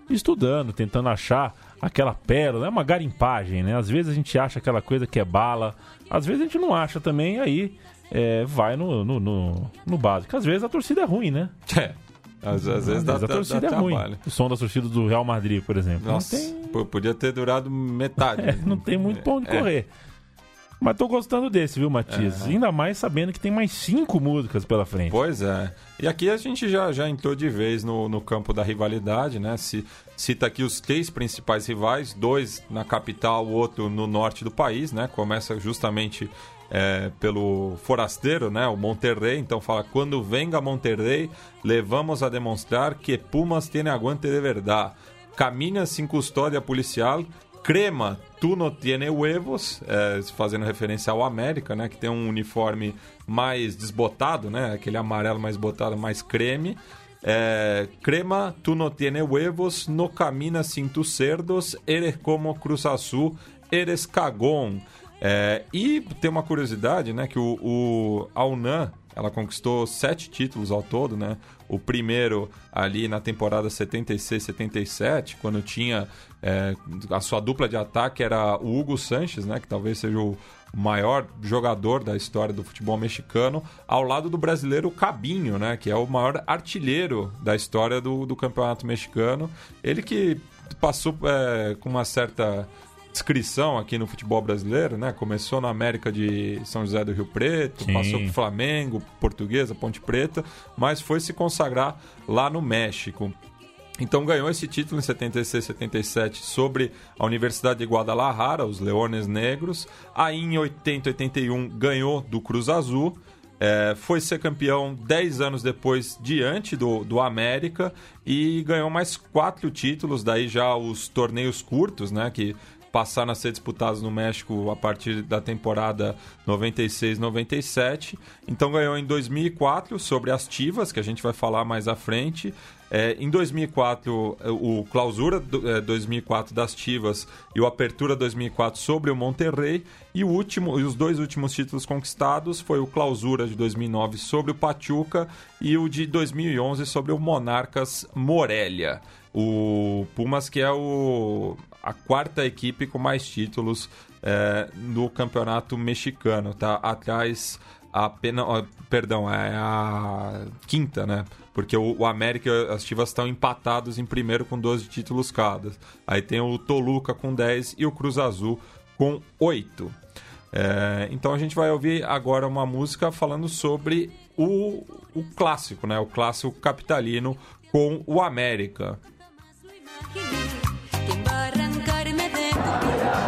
estudando, tentando achar aquela pérola, é uma garimpagem, né? Às vezes a gente acha aquela coisa que é bala, às vezes a gente não acha também, aí é, vai no, no, no, no básico. Às vezes a torcida é ruim, né? É. Às, às vezes dá, a dá- torcida dá é ruim. trabalho. O som da torcida do Real Madrid, por exemplo. Nossa, Não tem, pô, podia ter durado metade. é, não tem muito pra onde É. correr. Mas tô gostando desse, viu, Matias? Ainda mais sabendo que tem mais cinco músicas pela frente. Pois é. E aqui a gente já, já entrou de vez no, no campo da rivalidade, né? Se, cita aqui os três principais rivais, dois na capital, o outro no norte do país, né? Começa justamente é, pelo forasteiro, né? O Monterrey. Então fala, quando venga Monterrey, levamos a demonstrar que Pumas tem aguante de verdade. Camina sem custódia policial, Crema, tu no tiene huevos, é, fazendo referência ao América, né? Que tem um uniforme mais desbotado, né? Aquele amarelo mais botado, mais creme. É, crema, tu no tiene huevos, no camina sin tus cerdos, eres como Cruz Azul, eres cagón. É, e tem uma curiosidade, né? Que o, o a UNAM, ela conquistou sete títulos ao todo, né? O primeiro ali na temporada 76-77, quando tinha é, a sua dupla de ataque era o Hugo Sanches, né? Que talvez seja o maior jogador da história do futebol mexicano, ao lado do brasileiro Cabinho, né? Que é o maior artilheiro da história do, do campeonato mexicano. Ele que passou é, com uma certa descrição aqui no futebol brasileiro, né? Começou na América de São José do Rio Preto, Sim. passou por Flamengo, Portuguesa, Ponte Preta, mas foi se consagrar lá no México. Então ganhou esse título em 76, 77 sobre a Universidade de Guadalajara, os Leones Negros. Aí em 80, 81 ganhou do Cruz Azul. É, foi ser campeão 10 anos depois diante do, do América e ganhou mais quatro títulos, daí já os torneios curtos, né? Que passaram a ser disputados no México a partir da temporada 96-97. Então ganhou em 2004 sobre as Tivas, que a gente vai falar mais à frente. É, em 2004, o Clausura do- é, 2004 das Tivas e o Apertura 2004 sobre o Monterrey. E, o último, e os dois últimos títulos conquistados foi o Clausura de 2009 sobre o Pachuca e o de 2011 sobre o Monarcas Morelia. O Pumas, que é o, a quarta equipe com mais títulos é, no campeonato mexicano, tá? Atrás a pena, perdão, é a quinta, né? Porque o, o América e as Chivas estão empatados em primeiro com 12 títulos cada. Aí tem o Toluca com 10 e o Cruz Azul com 8. É, então a gente vai ouvir agora uma música falando sobre o, o clássico, né? O clássico capitalino com o América. ¿Quién va a arrancarme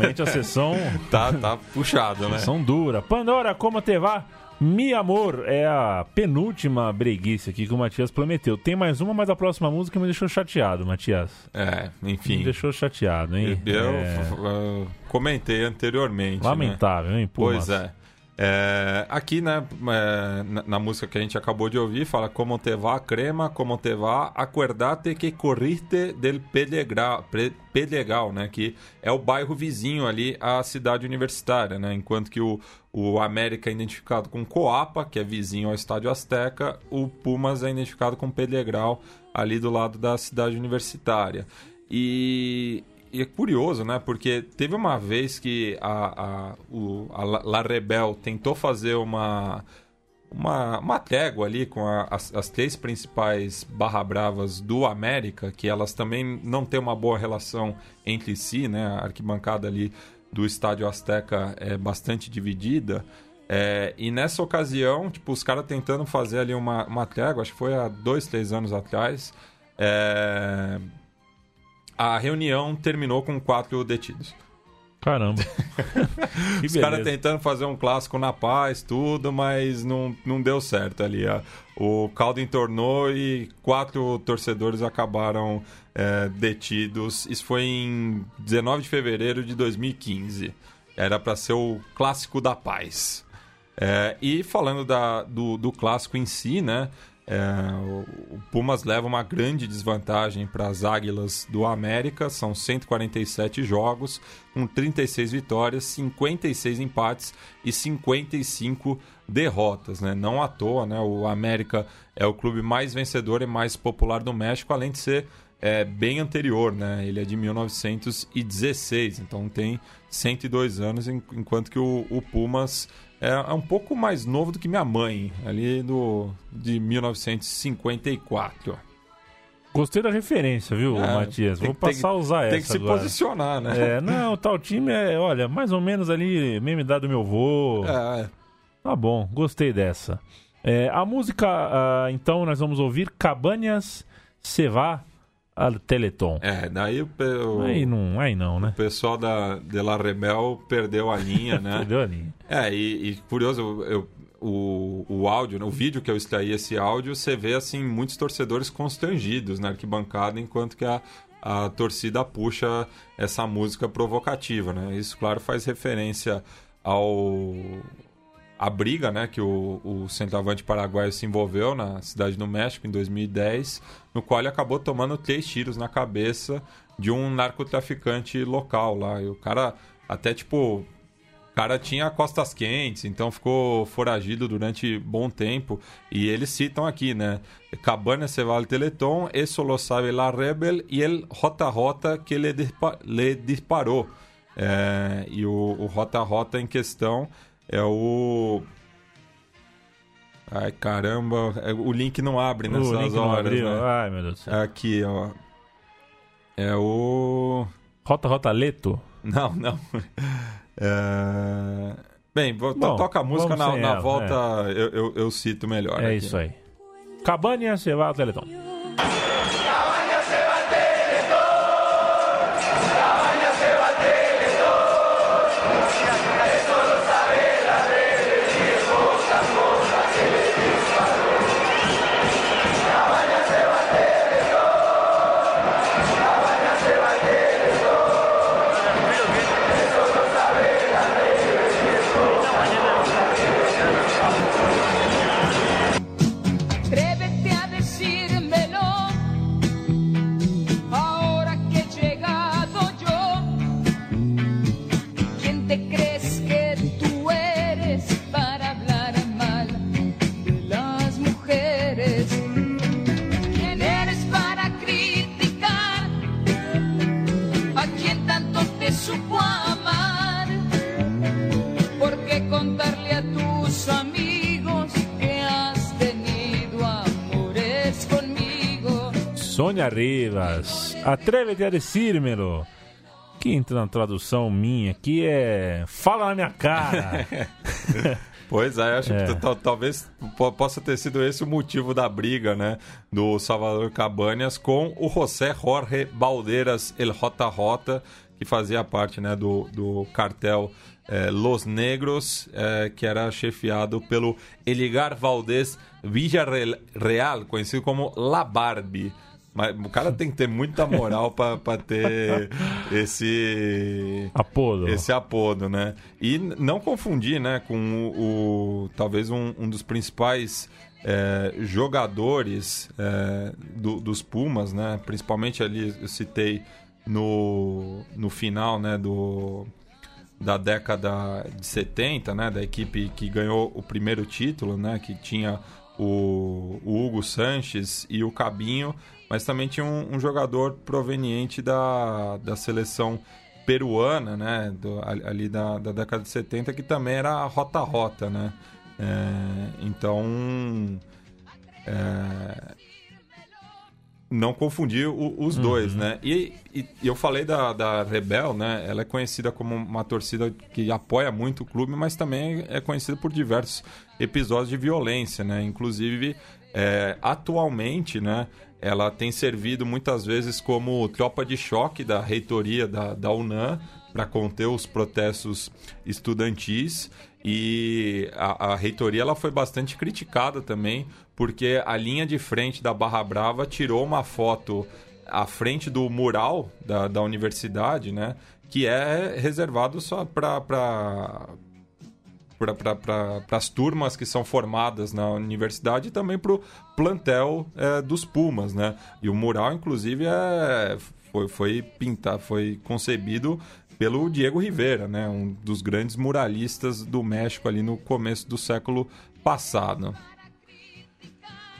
realmente a sessão, Tá, tá puxado, né? sessão dura. Pandora, como te va? Mi amor é a penúltima breguice aqui que o Matias prometeu. Tem mais uma, mas a próxima música me deixou chateado, Matias. É, Me enfim. deixou chateado, hein? Eu É, uh, comentei anteriormente. né? Lamentável, hein? Pumas? Pois é. É, aqui, né, é, na, na música que a gente acabou de ouvir, fala como te va crema, como te va, acuerdate que corriste del Pedregal, Pedregal, né, que é o bairro vizinho ali à cidade universitária, né, enquanto que o, o América é identificado com Coapa, que é vizinho ao Estádio Azteca, o Pumas é identificado com Pedregal, ali do lado da cidade universitária. E, e é curioso, né? Porque teve uma vez que a, a, o, a La Rebel tentou fazer uma, uma, uma trégua ali com a- as, as três principais barra bravas do América, que elas também não têm uma boa relação entre si, né? A arquibancada ali do Estádio Azteca é bastante dividida. É, e nessa ocasião, tipo, os caras tentando fazer ali uma, uma trégua, acho que foi há dois, três anos atrás, é, a reunião terminou com quatro detidos. Caramba. Os caras tentando fazer um clássico na paz, tudo, mas não, não deu certo ali. O caldo entornou e quatro torcedores acabaram é, detidos. Isso foi em 19 de fevereiro de 2015. Era para ser o clássico da paz. É, e falando da- do, do clássico em si, né? É, o, Pumas leva uma grande desvantagem para as Águilas do América. São 147 jogos, com 36 vitórias, 56 empates e 55 derrotas. Né? Não à toa, né? o América é o clube mais vencedor e mais popular do México, além de ser é, bem anterior, né? Ele é de 1916, então tem 102 anos, en- enquanto que o, o Pumas é, é um pouco mais novo do que minha mãe, ali do, de 1954. Gostei da referência, viu, É, Matias? tem Vou que- tem passar a usar essa Tem que se agora. posicionar, né? É, não, tal time é, olha, mais ou menos ali, mesma idade do meu vô. É, Tá bom, gostei dessa. É, a música, ah, então, nós vamos ouvir Cabanhas Se Al Teleton. é, daí o, o- Aí não, aí não, o né? pessoal da de La Rebel perdeu a linha, né? Entendeu ali? É, e, e curioso, eu, o, o áudio, né, o vídeo que eu extraí esse áudio, você vê assim muitos torcedores constrangidos na arquibancada, enquanto que a, a torcida puxa essa música provocativa, né? Isso, claro, faz referência ao a briga, né, que o, o centroavante paraguaio se envolveu na cidade do México em 2010, no qual ele acabou tomando três tiros na cabeça de um narcotraficante local lá. E o cara até tipo cara tinha costas quentes, então ficou foragido durante bom tempo. E eles citam aqui, né? Cabana se va Teleton, eso lo sabe la Rebel e el JJ que le, dispa le disparou. É, e o, o JJ em questão é o. Ai caramba, é- o link não abre nessas horas. abriu. né? Ai, meu Deus do céu. Aqui, ó. É o. Rota Rota Leto? Não, não. É, Bem, Bom, toca a música na, na ela, volta, eu, eu, eu cito melhor. É aqui. isso aí. Cabanhas Se Va al Teleton. Sônia Rivas. Atrévete a decírmelo. Que entra na tradução minha aqui é. Fala na minha cara. Pois é, acho É. que tal- talvez po- possa ter sido esse o motivo da briga, né? Do Salvador Cabanhas com o José Jorge Baldeiras El Rota Rota, que fazia parte né, do, do cartel eh, Los Negros, eh, que era chefiado pelo Eligar Valdés Villarreal, conhecido como La Barbie. Mas o cara tem que ter muita moral pra ter esse Apodo. esse apodo, né? E não confundir, né, com o, o- talvez um, um dos principais é, jogadores é, do- dos Pumas, né? Principalmente ali eu citei no, no final, né, do da década de 70, né, da equipe que ganhou o primeiro título, né, que tinha o, o Hugo Sanches e o Cabinho, mas também tinha um, um jogador proveniente da, da seleção peruana, né, do- ali da, da década de 70, que também era rota-rota, né. É, então, é, não confundir o- os dois, né? E, e- e eu falei da, da Rebel, né? Ela é conhecida como uma torcida que apoia muito o clube, mas também é conhecida por diversos episódios de violência, né? Inclusive, é, atualmente, né? Ela tem servido muitas vezes como tropa de choque da reitoria da, da UNAM para conter os protestos estudantis e a, a reitoria ela foi bastante criticada também porque a linha de frente da Barra Brava tirou uma foto à frente do mural da, da universidade, né? Que é reservado só para para as turmas que são formadas na universidade e também para o plantel é, dos Pumas, né? E o mural, inclusive, é, foi, foi foi concebido pelo Diego Rivera, né? Um dos grandes muralistas do México ali no começo do século passado.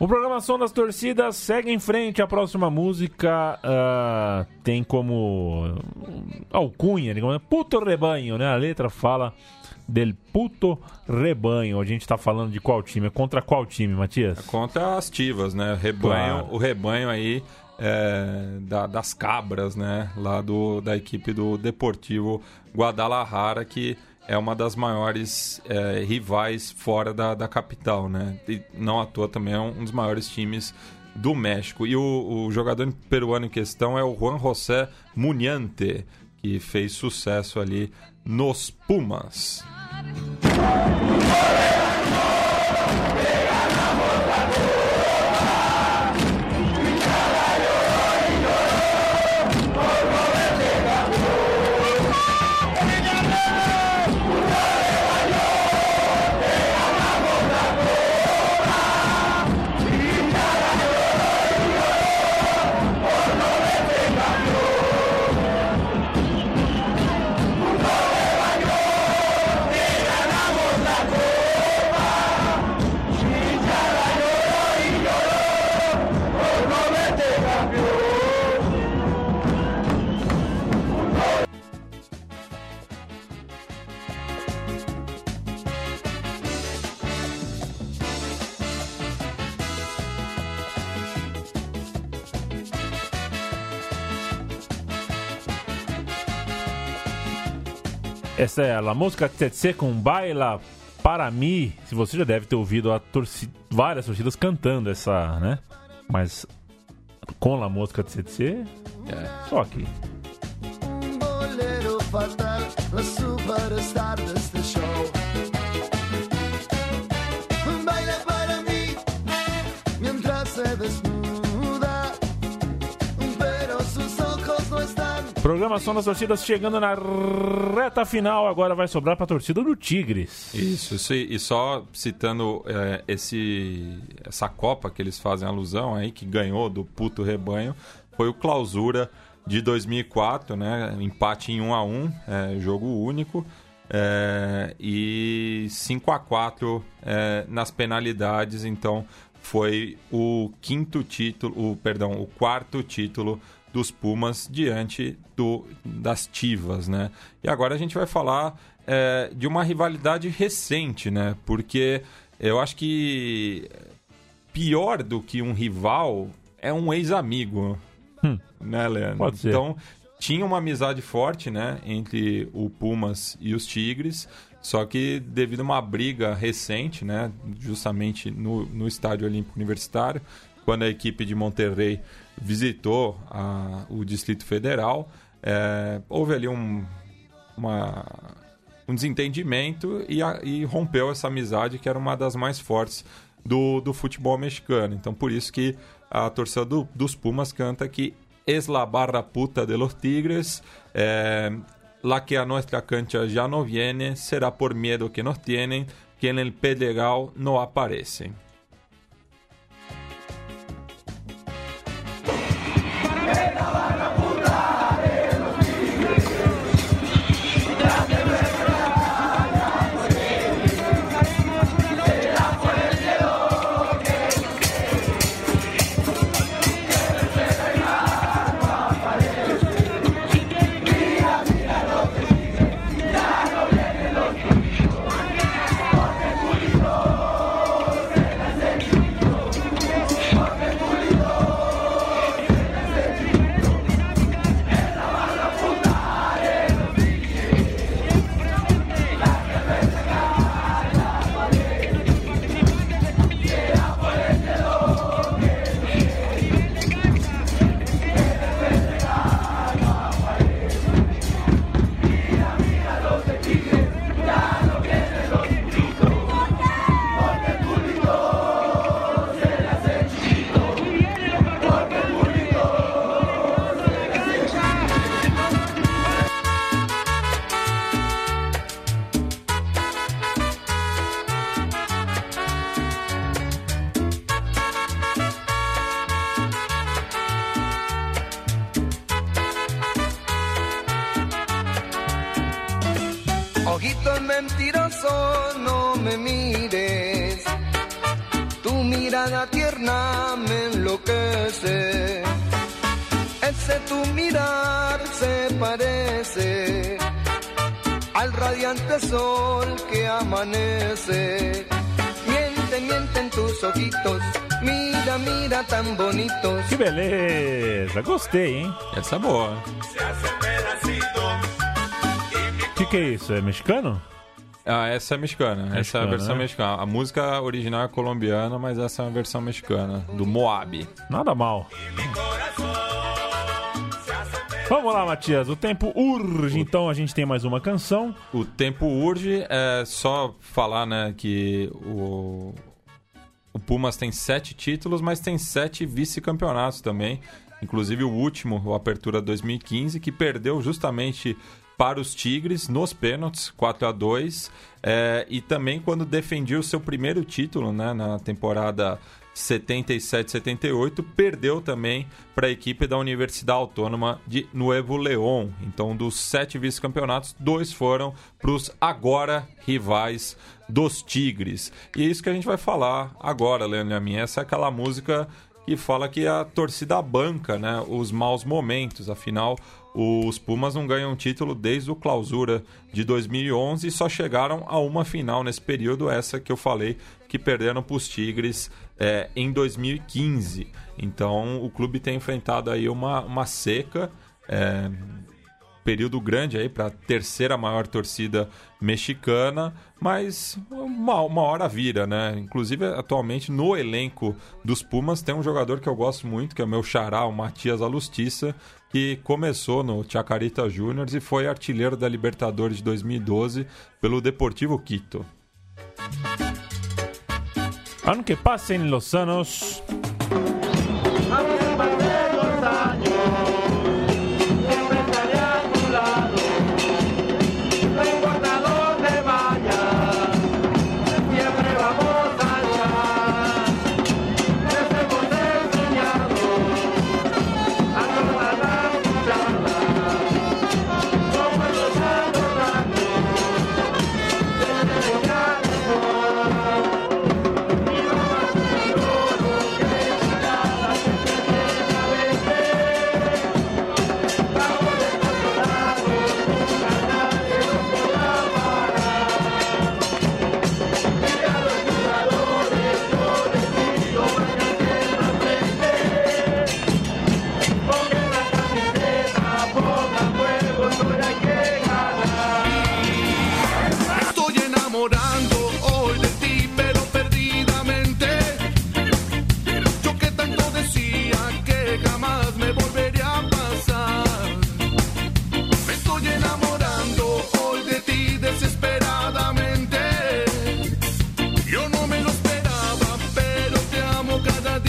O programação das torcidas segue em frente. A próxima música ah, tem como alcunha, digamos, puto rebanho, né? A letra fala del puto rebanho. A gente tá falando de qual time? É Contra qual time, Matias? Contra as tivas, né? Rebanho, Claro. O rebanho aí é, da- das cabras, né? Lá do, da equipe do Deportivo Guadalajara, que é uma das maiores é, rivais fora da, da capital, né? E não à toa também é um, um dos maiores times do México. E o, o jogador peruano em questão é o Juan José Muniante, que fez sucesso ali nos Pumas. Fora! Essa é a música Tsetse com Baila para mim. Se você já deve ter ouvido a torci- várias torcidas cantando essa, né? Mas com a música Tsetse, só aqui. Un Programação das torcidas chegando na reta final. Agora vai sobrar pra torcida do Tigres. Isso, isso e, e só citando é, esse, essa Copa que eles fazem alusão aí, que ganhou do puto rebanho, foi o Clausura de 2004, né? Empate em 1 a 1 é, jogo único. é, e 5 a 4 é, nas penalidades, então foi o quinto título, o, perdão, o quarto título dos Pumas diante do, das Tivas, né? E agora a gente vai falar é, de uma rivalidade recente, né? Porque eu acho que pior do que um rival é um ex-amigo, né, Leandro? Pode ser. Então tinha uma amizade forte, né, entre o Pumas e os Tigres. Só que devido a uma briga recente, né, justamente no, no Estádio Olímpico Universitário, quando a equipe de Monterrey visitou a- o Distrito Federal, é, houve ali um, uma- um desentendimento e, a- e rompeu essa amizade que era uma das mais fortes do, do futebol mexicano. Então, por isso que a torcida do- dos Pumas canta que es la barra puta de los Tigres, eh, la que a nuestra cancha ya no viene, será por miedo que nos tienen, que en el Pedregal no aparecen. Radiante sol que amanece. Miente, miente en tus ojitos. Mira, mira tan bonitos. Que beleza! Gostei, hein? Essa é boa. O que, que é isso? É mexicano? Ah, essa é mexicana. essa é a Mexicana, versão né? mexicana. A música original é colombiana, mas essa é uma versão mexicana, do Moab. Nada mal. Vamos lá, Matias. O tempo urge, então a gente tem mais uma canção. O tempo urge, é só falar, né, que o, o Pumas tem sete títulos, mas tem sete vice-campeonatos também. Inclusive o último, o Apertura 2015, que perdeu justamente para os Tigres nos pênaltis, 4 a 2 é, e também quando defendia o seu primeiro título né, na temporada 77-78, perdeu também para a equipe da Universidade Autônoma de Nuevo León. Então, dos sete vice-campeonatos, dois foram para os agora rivais dos Tigres. E é isso que a gente vai falar agora, Leandro a mim. Essa é aquela música que fala que a torcida banca né, os maus momentos. Afinal, os Pumas não ganham título desde o clausura de 2011 e só chegaram a uma final nesse período, essa que eu falei, que perderam para os Tigres é, em 2015. Então, o clube tem enfrentado aí uma, uma seca. É, período grande aí para a terceira maior torcida mexicana, mas uma, uma hora vira, né? Inclusive, atualmente no elenco dos Pumas tem um jogador que eu gosto muito, que é o meu xará, o Matias Alustiça, que começou no Chacarita Juniors e foi artilheiro da Libertadores de 2012 pelo Deportivo Quito. Aunque pasen los anos. me a. Me enamorando de ti desesperadamente. Me te amo cada.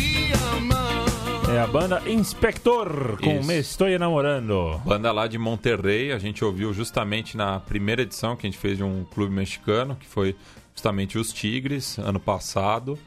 É a banda Inspector com Isso. Me Estou Enamorando. Banda lá de Monterrey, a gente ouviu justamente na primeira edição que a gente fez de um clube mexicano, que foi justamente os Tigres, ano passado.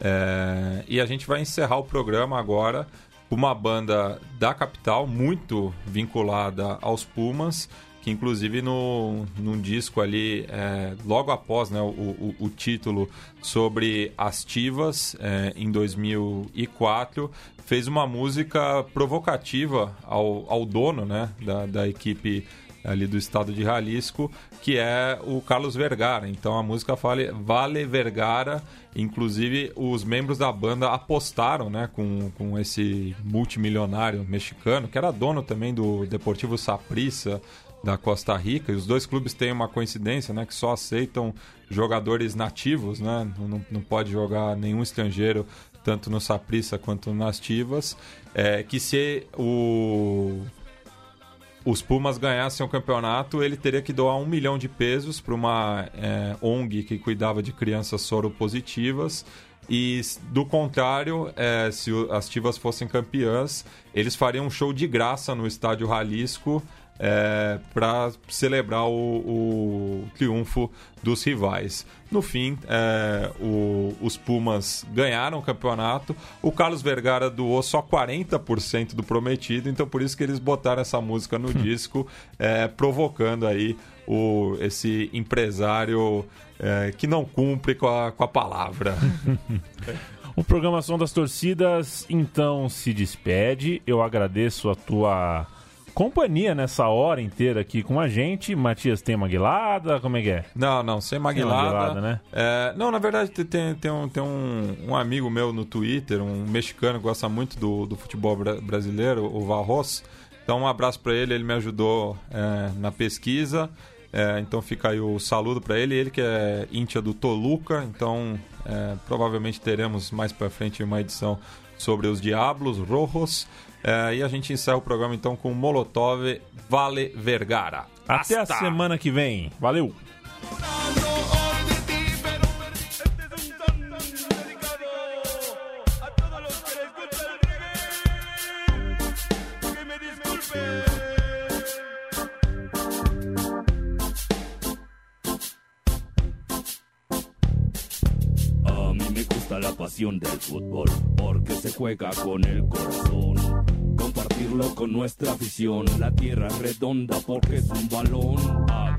É, e a gente vai encerrar o programa agora uma banda da capital, muito vinculada aos Pumas, que inclusive no, num disco ali, é, logo após né, o, o- o título sobre as Tivas, é, em 2004, fez uma música provocativa ao, ao dono né, da, da equipe ali do estado de Jalisco, que é o Carlos Vergara. Então a música fala Vale Vergara, inclusive os membros da banda apostaram, né, com, com esse multimilionário mexicano, que era dono também do Deportivo Saprissa da Costa Rica, e os dois clubes têm uma coincidência, né, que só aceitam jogadores nativos, né, não, não pode jogar nenhum estrangeiro tanto no Saprissa quanto nas Tivas, é, que se o os Pumas ganhassem o campeonato, ele teria que doar um milhão de pesos para uma é, ONG que cuidava de crianças soropositivas. E, do contrário, é, se as Tivas fossem campeãs, eles fariam um show de graça no estádio Jalisco para celebrar o, o triunfo dos rivais. No fim, é, o- os Pumas ganharam o campeonato. O Carlos Vergara doou só 40% do prometido, então por isso que eles botaram essa música no disco, é, provocando aí o, esse empresário é, que não cumpre com a, com a palavra. O programação das torcidas então se despede. Eu agradeço a tua companhia nessa hora inteira aqui com a gente. Matias tem uma guilada, como é que é? Não, não, sem maguilada. guilada, né? É, não, na verdade tem, tem, um, tem um, um amigo meu no Twitter, um mexicano que gosta muito do, do futebol bra- brasileiro, o Varros. Então um abraço para ele, ele me ajudou é, na pesquisa. É, então fica aí o saludo para ele. Ele que é íntia do Toluca, então é, provavelmente teremos mais para frente uma edição sobre os Diablos Rojos. É, e a gente encerra o programa então com Molotov Vale Vergara. Até a Hasta! semana que vem. Valeu! Del fútbol, porque se juega con el corazón. Compartirlo con nuestra afición, la tierra es redonda porque es un balón.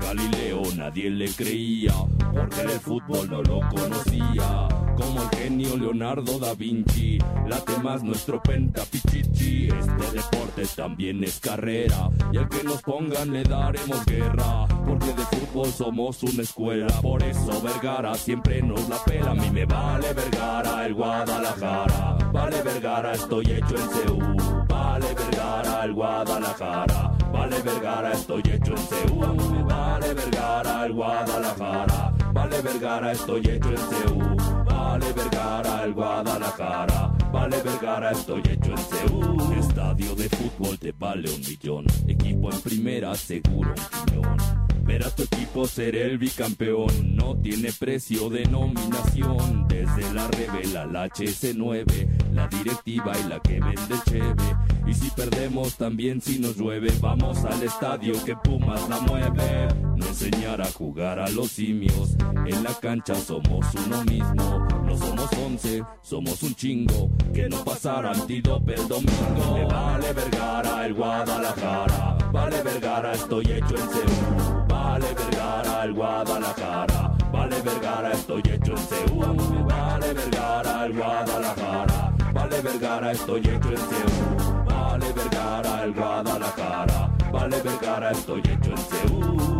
Galileo nadie le creía, porque el fútbol no lo conocía. Como el genio Leonardo da Vinci, late más nuestro pentapichichi. Este deporte también es carrera, y al que nos pongan le daremos guerra, porque de fútbol somos una escuela. Por eso Vergara siempre nos la pela. A mí me vale Vergara, el Guadalajara. Vale Vergara, estoy hecho en Seúl. Vale Vergara, el Guadalajara. Vale Vergara, estoy hecho en Seúl. Vale Vergara, el Guadalajara. Vale Vergara, estoy hecho en Seúl. Vale Vergara, el Guadalajara. Vale Vergara, estoy hecho en Seúl. Estadio de fútbol te vale un millón. Equipo en primera, seguro. Ver a tu equipo ser el bicampeón no tiene precio de nominación. Desde la revela la HS9, la directiva y la que vende cheve. Y si perdemos también si nos llueve, vamos al estadio que Pumas la mueve. No enseñar a jugar a los simios, en la cancha somos uno mismo. No somos once, somos un chingo. Que no pasara antídope el domingo. Me vale Vergara, el Guadalajara. Vale Vergara, estoy hecho en Seúl. Vale Vergara, el Guadalajara. Vale Vergara, estoy hecho en Seúl. Vale Vergara, el Guadalajara. Vale Vergara, estoy hecho en Seúl. Vale Vergara, el Guadalajara. Vale Vergara, estoy hecho en Seúl.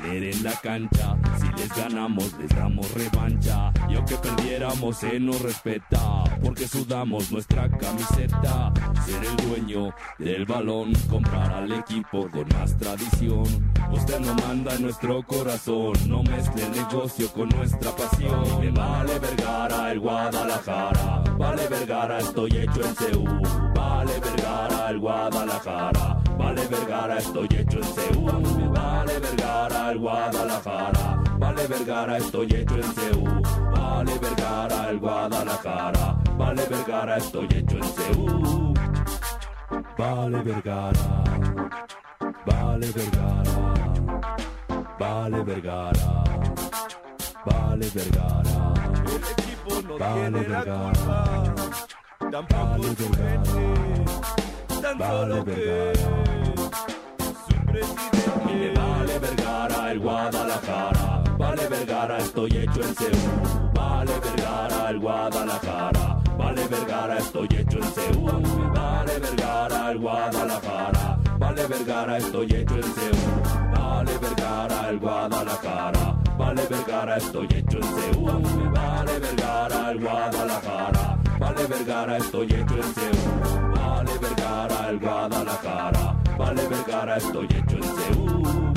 Detener en la cancha. Si les ganamos, les damos revancha. Y aunque perdiéramos, se nos respeta. Porque sudamos nuestra camiseta. Ser el dueño del balón. Comprar al equipo con más tradición. Usted no manda nuestro corazón. No mezcle el negocio con nuestra pasión. Me vale Vergara, el Guadalajara. Vale Vergara, estoy hecho en Seúl. Vale Vergara, el Guadalajara. Vale Vergara, estoy hecho en Seúl. Vale Vergara, el Guadalajara. Vale Vergara, estoy hecho en Seúl. Vale Vergara, el Guadalajara. Vale Vergara, estoy hecho en Seúl. Vale Vergara. Vale Vergara. Vale Vergara. Vale Vergara. El equipo no Vale tiene la Vergara. culpa, tampoco Vale Vergara. tan Vale solo que Vale Vergara, el Guadalajara. Vale Vergara, estoy hecho en Seúl. Vale Vergara, el Guadalajara. Vale Vergara, estoy hecho en Seúl. Vale Vergara, el Guadalajara. Vale Vergara, estoy hecho en Seúl. Vale Vergara, el Guadalajara. Vale Vergara, estoy hecho en Seúl. Vale Vergara, el Guadalajara. Vale Vergara, estoy hecho en Seúl. Vale Vergara, el Guadalajara. Vale Vergara, estoy hecho en Seúl.